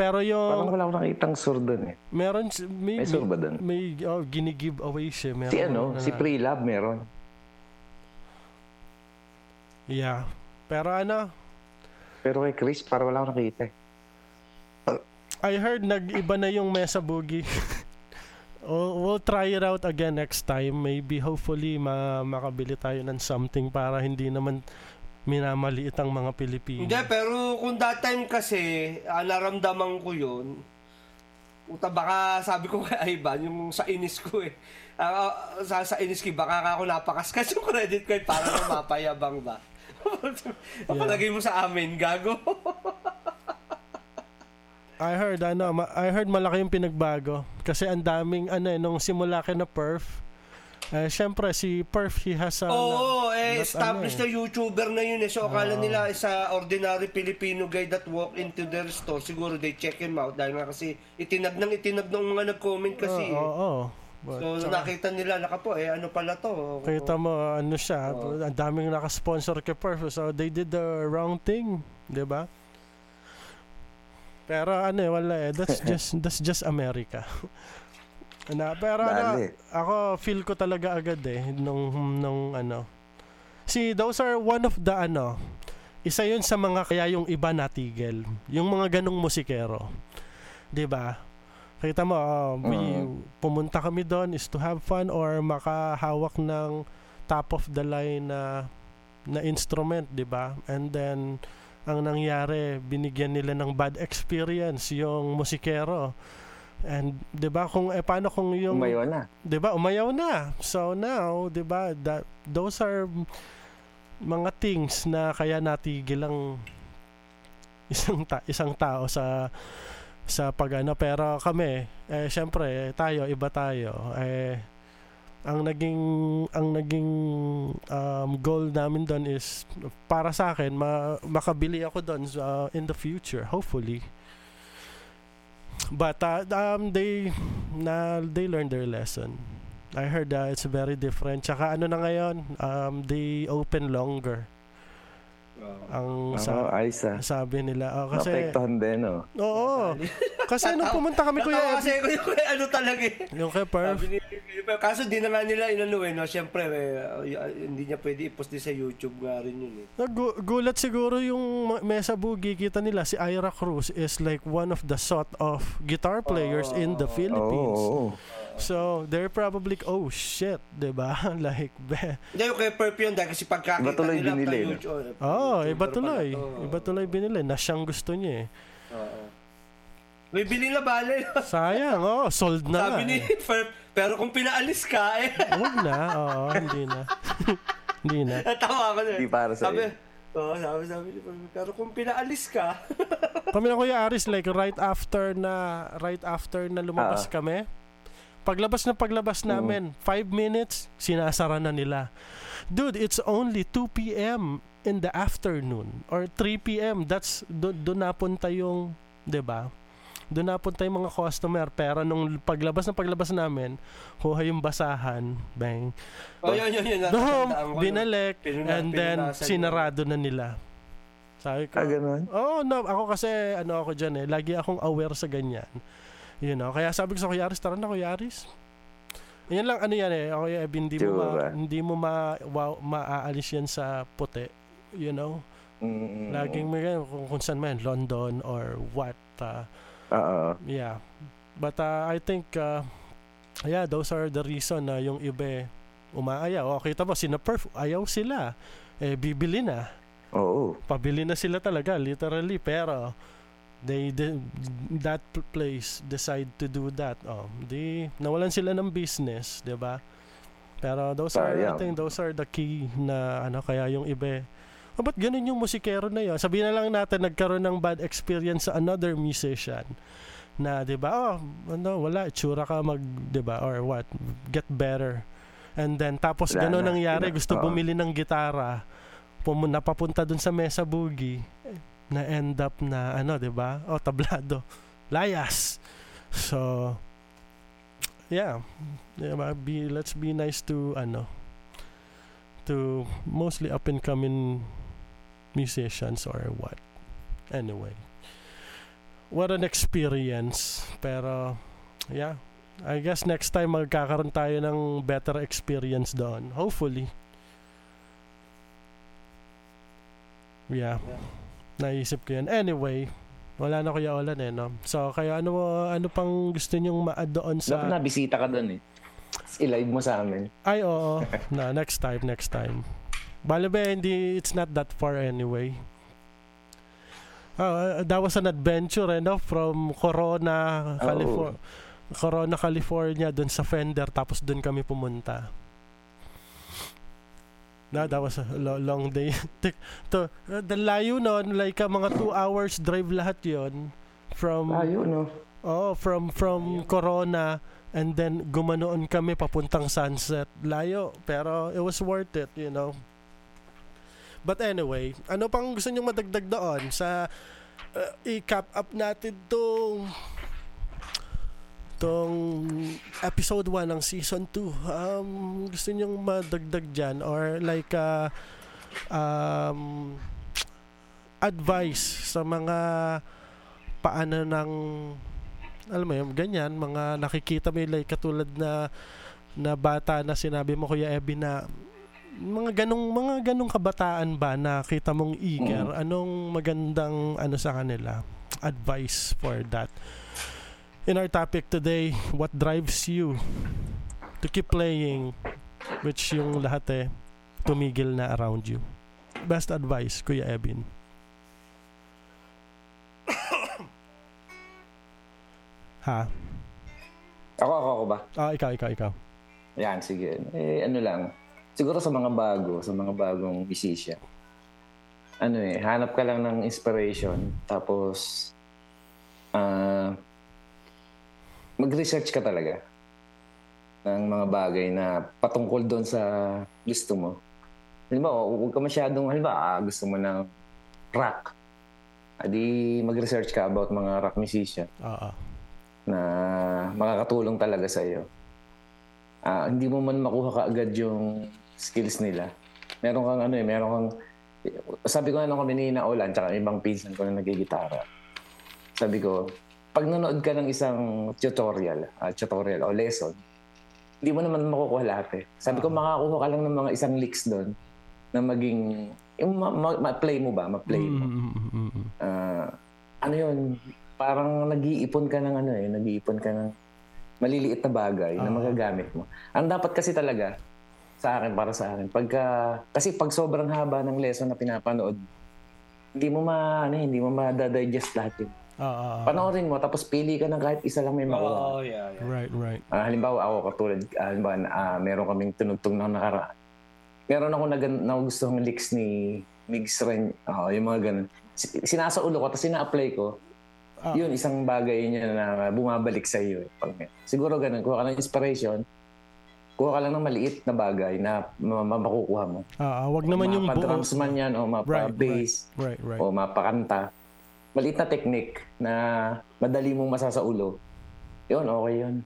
Pero Parang yung, wala akong nakitang sur dun eh. meron, si- may, May sur ba dun? may oh, gini-give away siya. Meron, Si ano, na- si Pre-Lab meron. Yeah. Pero ano, Pero kay Chris, parang wala akong nakita eh. I heard nag-iba na yung Mesa Boogie. Oh, we'll try it out again next time. Maybe hopefully ma makabili tayo ng something para hindi naman minamaliit ang mga Pilipino. Hindi, pero kung that time kasi, ah, naramdaman ko yun, Uta baka sabi ko kay Ivan, yung sa inis ko eh. Ah, ah, sa, sa inis ko, baka ako napakaskas yung credit card para na mapayabang ba. Palagay mo sa amin, gago. I heard ano, ma- I heard malaki yung pinagbago kasi ang daming ano eh, nung simula kay na Perf. Eh syempre si Perf he has a Oo, eh, that established ano na YouTuber na yun eh. So, akala nila sa ordinary Filipino guy that walk into their store, siguro they check him out dahil nga kasi itinag ng itinag ng mga nag-comment kasi. Oo, eh. oo. But, So, tsaka- nakita nila, naka po, eh, ano pala to? Kita mo ano siya, ang daming naka-sponsor kay Perf. So they did the wrong thing, 'di ba? Pero ano eh, wala eh. That's just that's just America. Na, pero ano, ako feel ko talaga agad eh nung nung ano. See, those are one of the ano, isa yun sa mga kaya yung iba natigil. Yung mga ganong musikero. 'Di ba? Kita mo, uh, we, Mhm. pumunta kami doon is to have fun or makahawak ng top of the line na na instrument, 'di ba? And then ang nangyari, binigyan nila ng bad experience yung musikero. And 'di ba kung eh paano kung yung Umayo na. 'di ba umayaw na. So now, 'di ba, that those are mga things na kaya natigil ang isang ta- isang tao sa sa pagano pero kami eh syempre tayo iba tayo eh ang naging ang naging um, goal namin doon is para sa akin ma- makabili ako doon uh, in the future hopefully but uh, um, they na they learned their lesson. I heard that it's very different. Tsaka ano na ngayon um, they open longer. Ang sa, ayos ah. sabi nila. Oh, kasi Naapektuhan din, oh. oo. Kasi nung pumunta kami kuya Natawa kasi ko yung kuya, ano talaga eh. yung kay Perf. Sabi ni, kaso di na nga nila inano eh, no? Siyempre, eh, hindi niya pwede i-post din sa YouTube nga rin yun eh. Nagu- gulat siguro yung Mesa Boogie kita nila si Ira Cruz is like one of the sought of guitar players in the Oh. Philippines. Oo. So they're probably oh shit, 'di ba? like be. Hindi yung kay Perp yun dahil kasi pagkakita Iba tuloy nila binili, no? YouTube. Oh, iba tuloy. Iba tuloy binili na siyang gusto niya eh. Oo. May bili na bale. Sayang, oh, sold na. Sabi ni eh. Pero kung pinaalis ka eh. Huwag na, oo, hindi na. hindi na. Natawa ako na. Hindi para sa Sabi, iyo. Oo, sabi, sabi ni pero kung pinaalis ka, Kami na Kuya Aris like right after na right after na lumabas Ah. kami. Paglabas na paglabas namin, 5 minutes sinasara na nila. Dude, it's only 2 p.m. in the afternoon or 3 p.m. That's do, doon napunta yung, 'di ba? Doon napunta yung mga customer pero nung paglabas na paglabas namin, huha yung basahan, bang. oh, yun, yun, yun. Doon, natatandaan ko, no? binalik, Pinuna- and then sinarado na nila. Sabi ko, Ah, ganun? Oo, no, ako kasi ano ako diyan eh, lagi akong aware sa ganyan. You know, kaya sabi ko sa Kuya Aris, tara na Kuya Aris. Yan lang ano yan eh, ako eh, hindi mo ma, hindi mo ma, wow, maaalis yan sa puti. You know, Mm, laging may ganyan, kung, kung saan man, London or what. uh, Oo. yeah. But uh, I think, uh, yeah, those are the reason na yung iba eh, umaayaw. O, kita mo, sina Perf, ayaw sila. Eh, bibili na Oo. pabili na sila talaga literally pero they, they that pl- place decide to do that oh di nawalan sila ng business 'di ba pero those are I Sayang. think those are the key na ano kaya yung iba oh, ba't ganun yung musikero na yun sabihin na lang natin nagkaroon ng bad experience sa another musician na 'di ba oh ano wala itsura ka mag 'di ba or what get better and then tapos Wala ganun na. nangyari Wala. gusto Oo. bumili ng gitara pum- napapunta dun sa Mesa Boogie na end up na ano 'di ba oh tablado layas so yeah yeah be let's be nice to ano to mostly up and coming musicians or what anyway what an experience pero yeah I guess next time magkakaroon tayo ng better experience doon hopefully yeah naisip ko yan anyway wala na kuya Olan eh no so kaya ano ano pang gusto nyong ma-add doon Dapat sa nabisita ka doon eh. I-live mo sa amin. ay, oo. na, next time, next time. Bale ba, hindi, it's not that far anyway. Uh, that was an adventure, eh, no? From Corona, California. Corona, California, dun sa Fender, tapos dun kami pumunta. Na, that was a lo- long day. To, uh, the layo nun, like uh, mga two hours drive lahat yon From, Layo, no? Oh, from from Corona and then gumanoon kami papuntang Sunset. Layo, pero it was worth it, you know. But anyway, ano pang gusto niyo madagdag doon sa uh, i-cap up natin tong tong episode 1 ng season 2. Um gusto niyo madagdag diyan or like uh, um advice sa mga paano ng alam mo yun, ganyan, mga nakikita mo like katulad na na bata na sinabi mo Kuya Ebi na mga ganong mga ganong kabataan ba na kita mong eager? Anong magandang ano sa kanila advice for that? In our topic today what drives you to keep playing which yung lahat eh tumigil na around you? Best advice Kuya Ebin. Ha? Ako, ako, ako ba? ah ikaw ikaw ikaw. Yan, sige. Eh, ano lang. Siguro sa mga bago, sa mga bagong musician. Ano eh, hanap ka lang ng inspiration. Tapos, ah, mag-research ka talaga ng mga bagay na patungkol doon sa gusto mo. Halimbawa, huwag ka masyadong, halimbawa, ah, gusto mo ng rock. Adi mag-research ka about mga rock musician ah ah. na makakatulong talaga sa iyo. Ah, hindi mo man makuha kaagad yung skills nila. Meron kang ano eh, meron kang sabi ko nga nung kami ni Naulan tsaka ibang pinsan ko na nagigitara. Sabi ko, pag nanood ka ng isang tutorial, ah, tutorial o lesson, hindi mo naman makukuha lahat eh. Sabi ko, makakuha ka lang ng mga isang licks doon na maging, yung ma- ma- ma-play mo ba? Ma-play mo. Ah, ano yun, parang nag-iipon ka ng ano eh, nag-iipon ka ng maliliit na bagay na Ah. magagamit mo. Ang dapat kasi talaga, sa akin, para sa akin, pagka, kasi pag sobrang haba ng lesson na pinapanood, hindi mo ma, ano, hindi mo ma-digest lahat yun. Ah. Panoorin mo, tapos pili ka ng kahit isa lang may makuha. Oh, yeah, yeah. right right Ah, halimbawa ako katulad, ah, halimbawa ah, meron kaming tunugtong na nakaraan. Meron ako nag nagustuhang licks ni Migs Ren, ah, yung mga ganun. Si- Sinasaulo ko, tapos sina-apply ko. Ah. Yun, isang bagay niya na bumabalik sa iyo. eh, siguro ganun, kuha ka ng inspiration, kuha ka lang ng maliit na bagay na ma- ma- makukuha mo. ah, ah, wag naman yung buo Mapa-drums man yan, o Right, mapa-bass, right right o mapakanta. Maliit na technique na madali mong masasaulo. Yun, okay yun.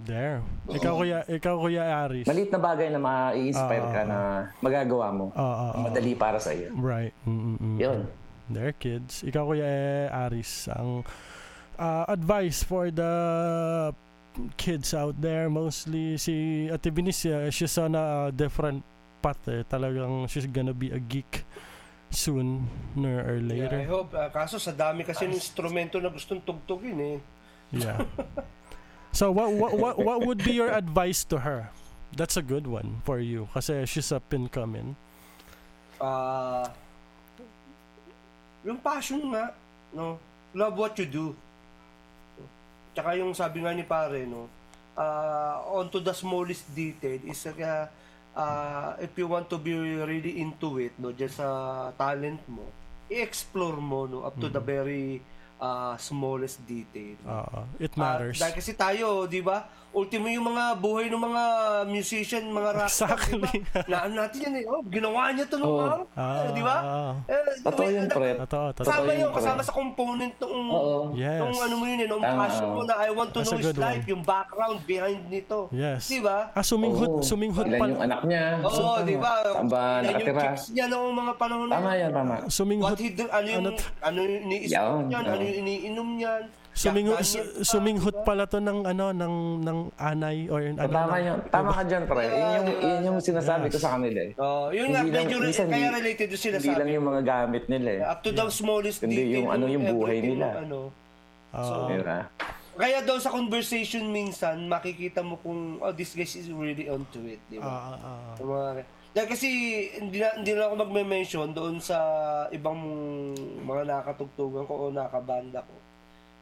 there ikaw kuya ikaw kuya Aris Maliit na bagay na ma-inspire Ah, ka ah, na magagawa mo. ah, ah, ah. Madali para sa iyo. right mm, mm, mm. Yun. There, kids. Ikaw, Kuya Aris, ang uh, advice for the kids out there, mostly si Ate Benicia, she's on a different path eh. Talagang she's gonna be a geek soon sooner or Yeah, I later. hope. ah, kaso sa dami kasi ng instrumento na gustong tugtugin eh. Yeah. so what, what what what would be your advice to her? That's a good one for you kasi she's up and coming. Ah, yung passion nga, no? Love what you do. Tsaka yung sabi nga ni pare, no? Ah, on to the smallest detail is uh, ah, if you want to be really into it, no, just sa talent mo, i-explore mo, no, up to the very ah, smallest detail. Uh, it matters. dahil kasi tayo, di ba? Ultimo yung mga buhay ng mga musician, mga rock Exactly. di ba? Na ano natin yan eh. Oh, ginawa niya to nung araw. Ah, di ba? Eh, Totoo yun, pre. Totoo, totoo. Kasama yun, kasama sa component ng Oo. Yes. nung ano mo yun eh, nung Tama, passion mo na I want to That's know his life, one. yung background behind nito. Yes. Di ba? Ah, suminghut, Oo. suminghut Ilan pa. yung anak niya. Oo, di ba? Saan ba Ilan yung nakatira? chicks niya noong mga panahon na Tama yan, tama. Suminghut, What he do, ano yung, Ano- ano yung iniisip Yan, niyan, ano yung iniinom niyan. Suminghut di ba? pala to ng ano ng ng anay or ano tama ng- yun. Tama ka dyan, pre. Yun yung, Diba? yun yung sinasabi ko Yes. sa kanila eh. Oh, yun nga, Hindi medyo re- kaya hindi- related yung Hindi sinasabi. lang yung mga gamit nila eh. Up to the smallest detail. yung ano, yung buhay nila. Ano. Ah, So, Di ba? Kaya daw sa conversation minsan, makikita mo kung, oh, this guy is really onto it. Di ba? ah, ah, Yung mga- Dahil kasi hindi na, hindi na ako magme-mention doon sa ibang mga nakatugtugan ko o nakabanda ko.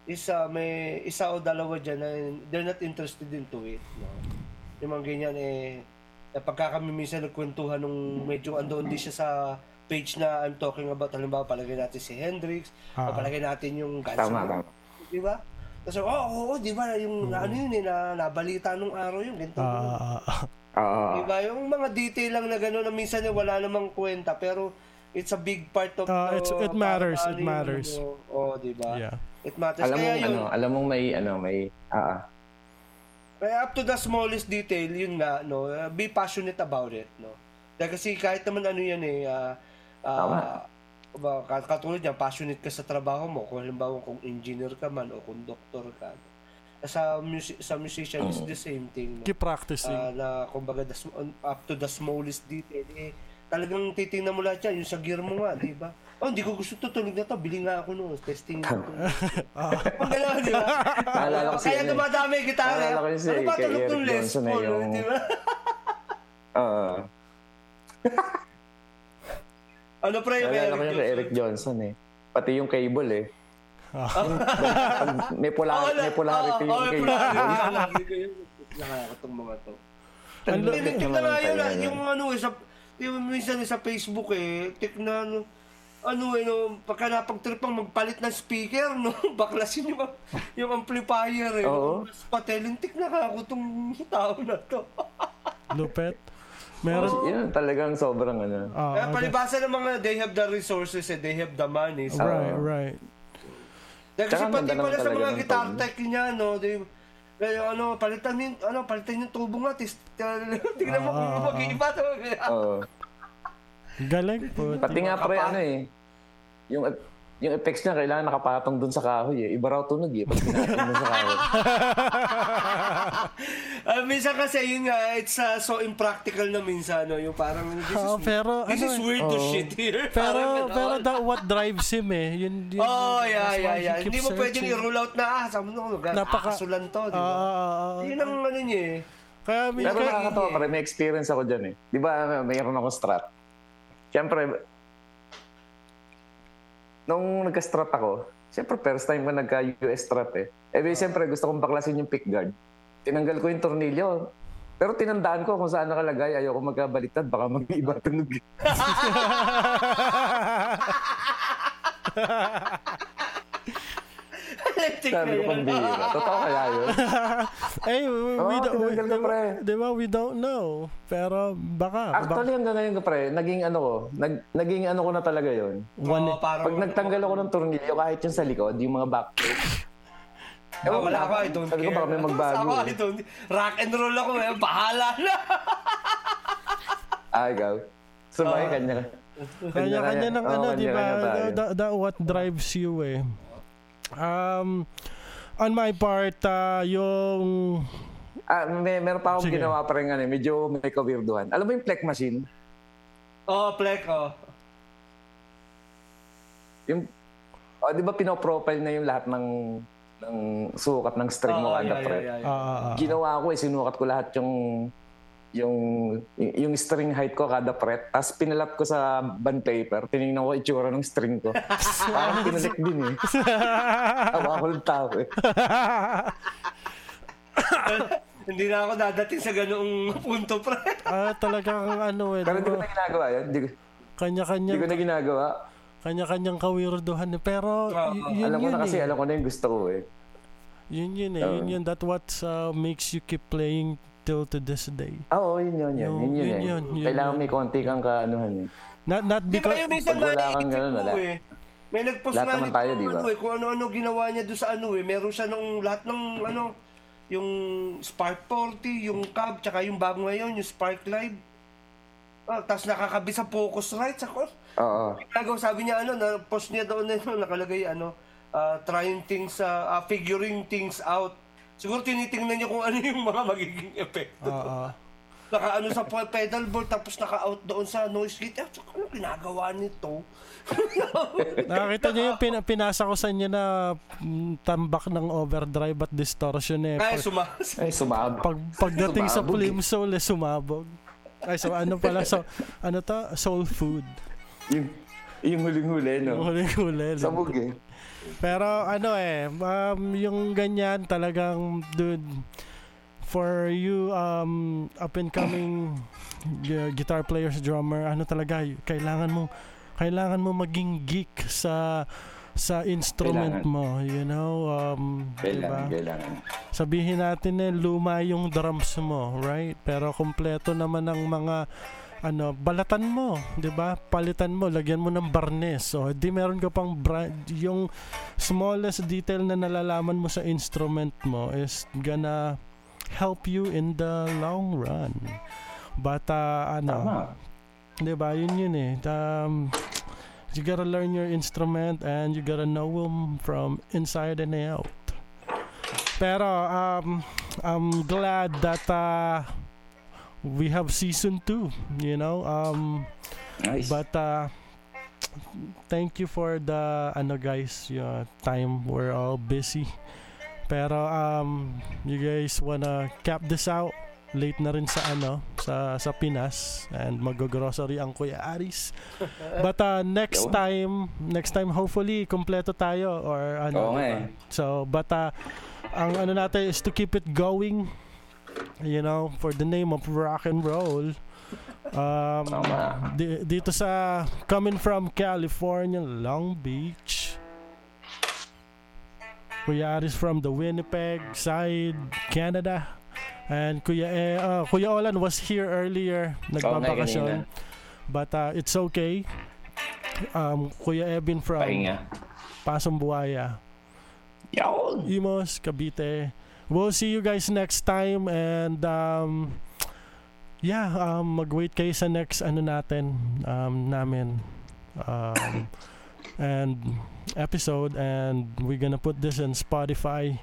Isa, may isa o dalawa dyan na they're not interested into it. No? Yung mga ganyan eh, na pagka kami minsan nagkwentuhan nung medyo andoon din siya sa page na I'm talking about, halimbawa palagay natin si Hendrix, o palagay natin yung Guns Tama, di ba? Tapos, oo, oh, oo, di ba, yung ano yun eh, na, nabalita nung araw yun, ganito. ah, ah, Oo. Diba? Yung mga detail lang na gano'n na minsan eh, wala namang kwenta pero it's a big part of Ah, it's- it matters, it yung matters. oh, diba? yeah. It matters. Alam mo, Kaya yun, ano, alam mo may, ano, may, ah, ah. kaya up to the smallest detail, yun nga, no, uh, be passionate about it, no. Dahil kasi kahit naman ano yan eh, ah, ah, Tama. kat- katulad yan, passionate ka sa trabaho mo. Kung halimbawa kung engineer ka man o kung doktor ka. Sa, music, sa musician is the same thing. No? Keep practicing. Ah, na kumbaga the, up to the smallest detail eh talagang titingnan mo lahat yan yung sa gear mo nga di ba oh hindi ko gusto to. Tunog na to. Bili nga ako no testing Pag gano'n, di ba? Naalala ko kaya ano eh. dumadami yung gitara. Naalala ko si ano ba kay tunog Eric ng Les Johnson eh, Paul yung- di ba? Oo. ano pre yung yung kay Eric Johnson? Eh. Pati yung cable eh. May, polar, Oo, may polarity oo, yung may cable. Nakakatong mga to. Ang lupit naman yung ano eh, sa, yung minsan eh, sa Facebook eh, tignan, ano, ano eh, no, pagka napagtripang magpalit ng speaker, no, baklasin yung, yung amplifier eh. Oo. Mas patelintik na ka ako tong tao na to. Lupet. Meron. Yun talagang sobrang ano. Ah, Kaya palibasa ng mga, they have the resources eh, they have the money. So, Right, right. Dahil kasi pati pala sa mga guitar tech niya, no, they, kaya ano, palitan yung, ano, palitan yung tubo nga, tis, tignan mo kung ah, mag-iiba to. Oo. Galing po. Pati nga pre, ano eh. Yung, yung effects niya kailangan nakapatong dun sa kahoy eh. Iba raw tunog eh. Pag pinatong dun sa kahoy. Ah, minsan kasi yun nga, it's uh, so impractical na minsan, no? Yung parang, this is, Oo, pero this ano is eh. weird to Oo. shit here. Pero pero that what drives him eh. Yun, yun Oh, yeah, yeah, yeah. Hindi mo pwedeng searching. i-rule out na, ah, sabi mo, Napaka- nakakasulan to, di ba? ah. Yun ang ano niya eh. Kaya Pero nakakatawa pa rin. May experience ako dyan eh. Di ba mayroon akong strat? Siyempre, nung nagka-strat ako, siyempre first time ko nagka-US strat eh. Eh di, siyempre gusto kong baklasin yung pick guard. Tinanggal ko yung tornilyo. Pero tinandaan ko kung saan nakalagay. Ayoko magkabaliktad. Baka mag-iba tunog. Electric na Sabi ko yun. pambira. Totoo kaya yun? eh, we, we Oo, don't, we, tinanggal ko, pre. di ba, we don't know. Pero baka, baka Actually, hanggang ngayon ko pre, naging ano ko, nag, naging ano ko na talaga yon. one, Oo, parang, Pag nagtanggal ako ng tornilyo, kahit yung sa likod, yung mga back Ah, wala ako, I don't Sabi ko, care. baka may magbago eh. I don't, rock and roll ako, eh. bahala na. Ah, ikaw. Sabay, kanya. kanya-kanya ng Oo, ano, di ba? That, that what drives you eh. Um, on my part, ah, yung Ah, may, meron pa akong Sige. ginawa pa rin ano, eh, medyo may kawirduhan. Alam mo yung plek machine? Oh, Plek, oh. Yung, oh, di ba pinoprofile na yung lahat ng ng sukat ng string mo Oh, kada yeah, yeah, yeah, ah, ah, ah. Ginawa ko eh, sinukat ko lahat yung yung yung string height ko kada fret. Tapos pinalat ko sa band paper. Tinignan ko itsura ng string ko. Parang pinalik din eh. Tawa ko ng tao eh. Hindi na ako dadating sa ganoong punto, pre. Ah, talagang ano eh. Pero di hindi ko na ginagawa yan. Hindi ko, Kanya-kanya, hindi ko na ginagawa. kanya-kanyang kawirduhan eh. Pero Ah, y- yun alam ko yun na kasi, eh. alam ko na yung gusto ko eh. Yun yun eh. Yun Oo. yun. That what uh, makes you keep playing till to this day. Ah, Oo, yun yun, yun. Yun yun, yun eh. yun, yun Kailangan yun. may konti kang kaanuhan eh. Not, not Di ba because... yung minsan wala kang ganun, mo wala. eh. May nagpost Lahat nga naman nito, tayo, di ba? ano eh, kung ano-ano ginawa niya doon sa ano eh. Meron siya nung lahat ng ano, yung Spark 40, yung Cab, tsaka yung bago ngayon, yung Spark Live. Ah, tapos nakakabit sa Focusrite. Ako, Oo. Ginagawa, sabi niya ano, na post niya doon na yun, nakalagay ano, ah, trying things, ah, ah, figuring things out. Siguro tinitingnan niya kung ano yung mga magiging epekto. Ah. Naka ano sa pe- pedal board tapos naka-out doon sa noise gate. Tsaka ano ginagawa nito? Nakakita niyo yung pin- pinasa ko sa inyo na mm, tambak ng overdrive at distortion eh. Kaya Pag, sumas. Ay, sumabak. pag, pagdating sa Sumabog eh. Flame Soul eh, sumabog. Ay, so ano pala, so, ano to? Soul food. Yung, yung huling-huli, Yung no? huling-huli. Sabog eh. Pero ano eh, um, yung ganyan talagang, dude, for you um, up and coming gu- guitar players, drummer, ano talaga, kailangan mo, kailangan mo maging geek sa sa instrument Kailangan. mo, you know, um, Kailangan, diba? kailangan. Sabihin natin eh, luma yung drums mo, right? Pero kompleto naman ng mga ano, balatan mo, 'di ba? Palitan mo, lagyan mo ng barnes. O di meron ka pang brand, yung smallest detail na nalalaman mo sa instrument mo is gonna help you in the long run. But uh, ano, Tama. 'di ba? Yun yun eh. Um, you gotta learn your instrument and you gotta know them from inside and out. Pero um, I'm glad that uh, we have season two. You know, um, Nice. but uh, thank you for the ano guys, yung time we're all busy. Pero um, you guys wanna cap this out? Late na rin sa ano sa sa Pinas and mag-grocery ang Kuya Aris. But uh, next time, next time hopefully kompleto tayo or ano. Nga diba? eh. So, but uh, ang ano natin is to keep it going. You know, for the name of rock and roll. Um, di- dito sa coming from California, Long Beach. Kuya Aris from the Winnipeg side, Canada. And Kuya eh, uh, Kuya Olan was here earlier, nagbabakasyon. kanina. But uh, it's okay. Um, Kuya Ebin from Pahinga. Pasong Buaya. Yawn! Imos, Cavite. We'll see you guys next time and um yeah, um mag-wait kayo sa next ano natin um namin um and episode and we're gonna put this in Spotify.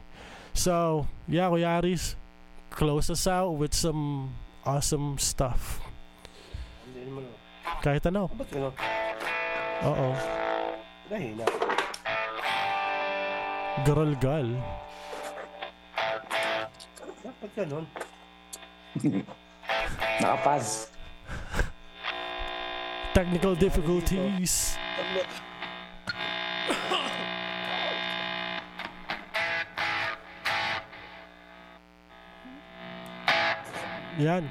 So, yeah, Kuya Aris, close us out with some awesome stuff. Kahit ano. Gano'n? Oo. Nahina. Garalgal. Bakit gano'n? Nakapaz. Technical difficulties. Yan.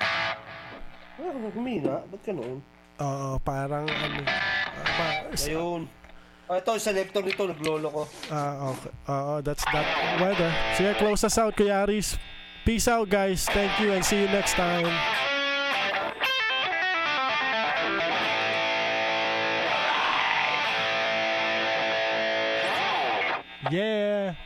Ah, humina. Ba't gano'n? Oo, parang ano. ah, pa- Ayun. Ah, ito, selector nito, naglolo ko. Ah, okay. Oo, that's that weather. Sige, close us out, Kuya Aris. Peace out, guys. Thank you and see you next time. Yeah.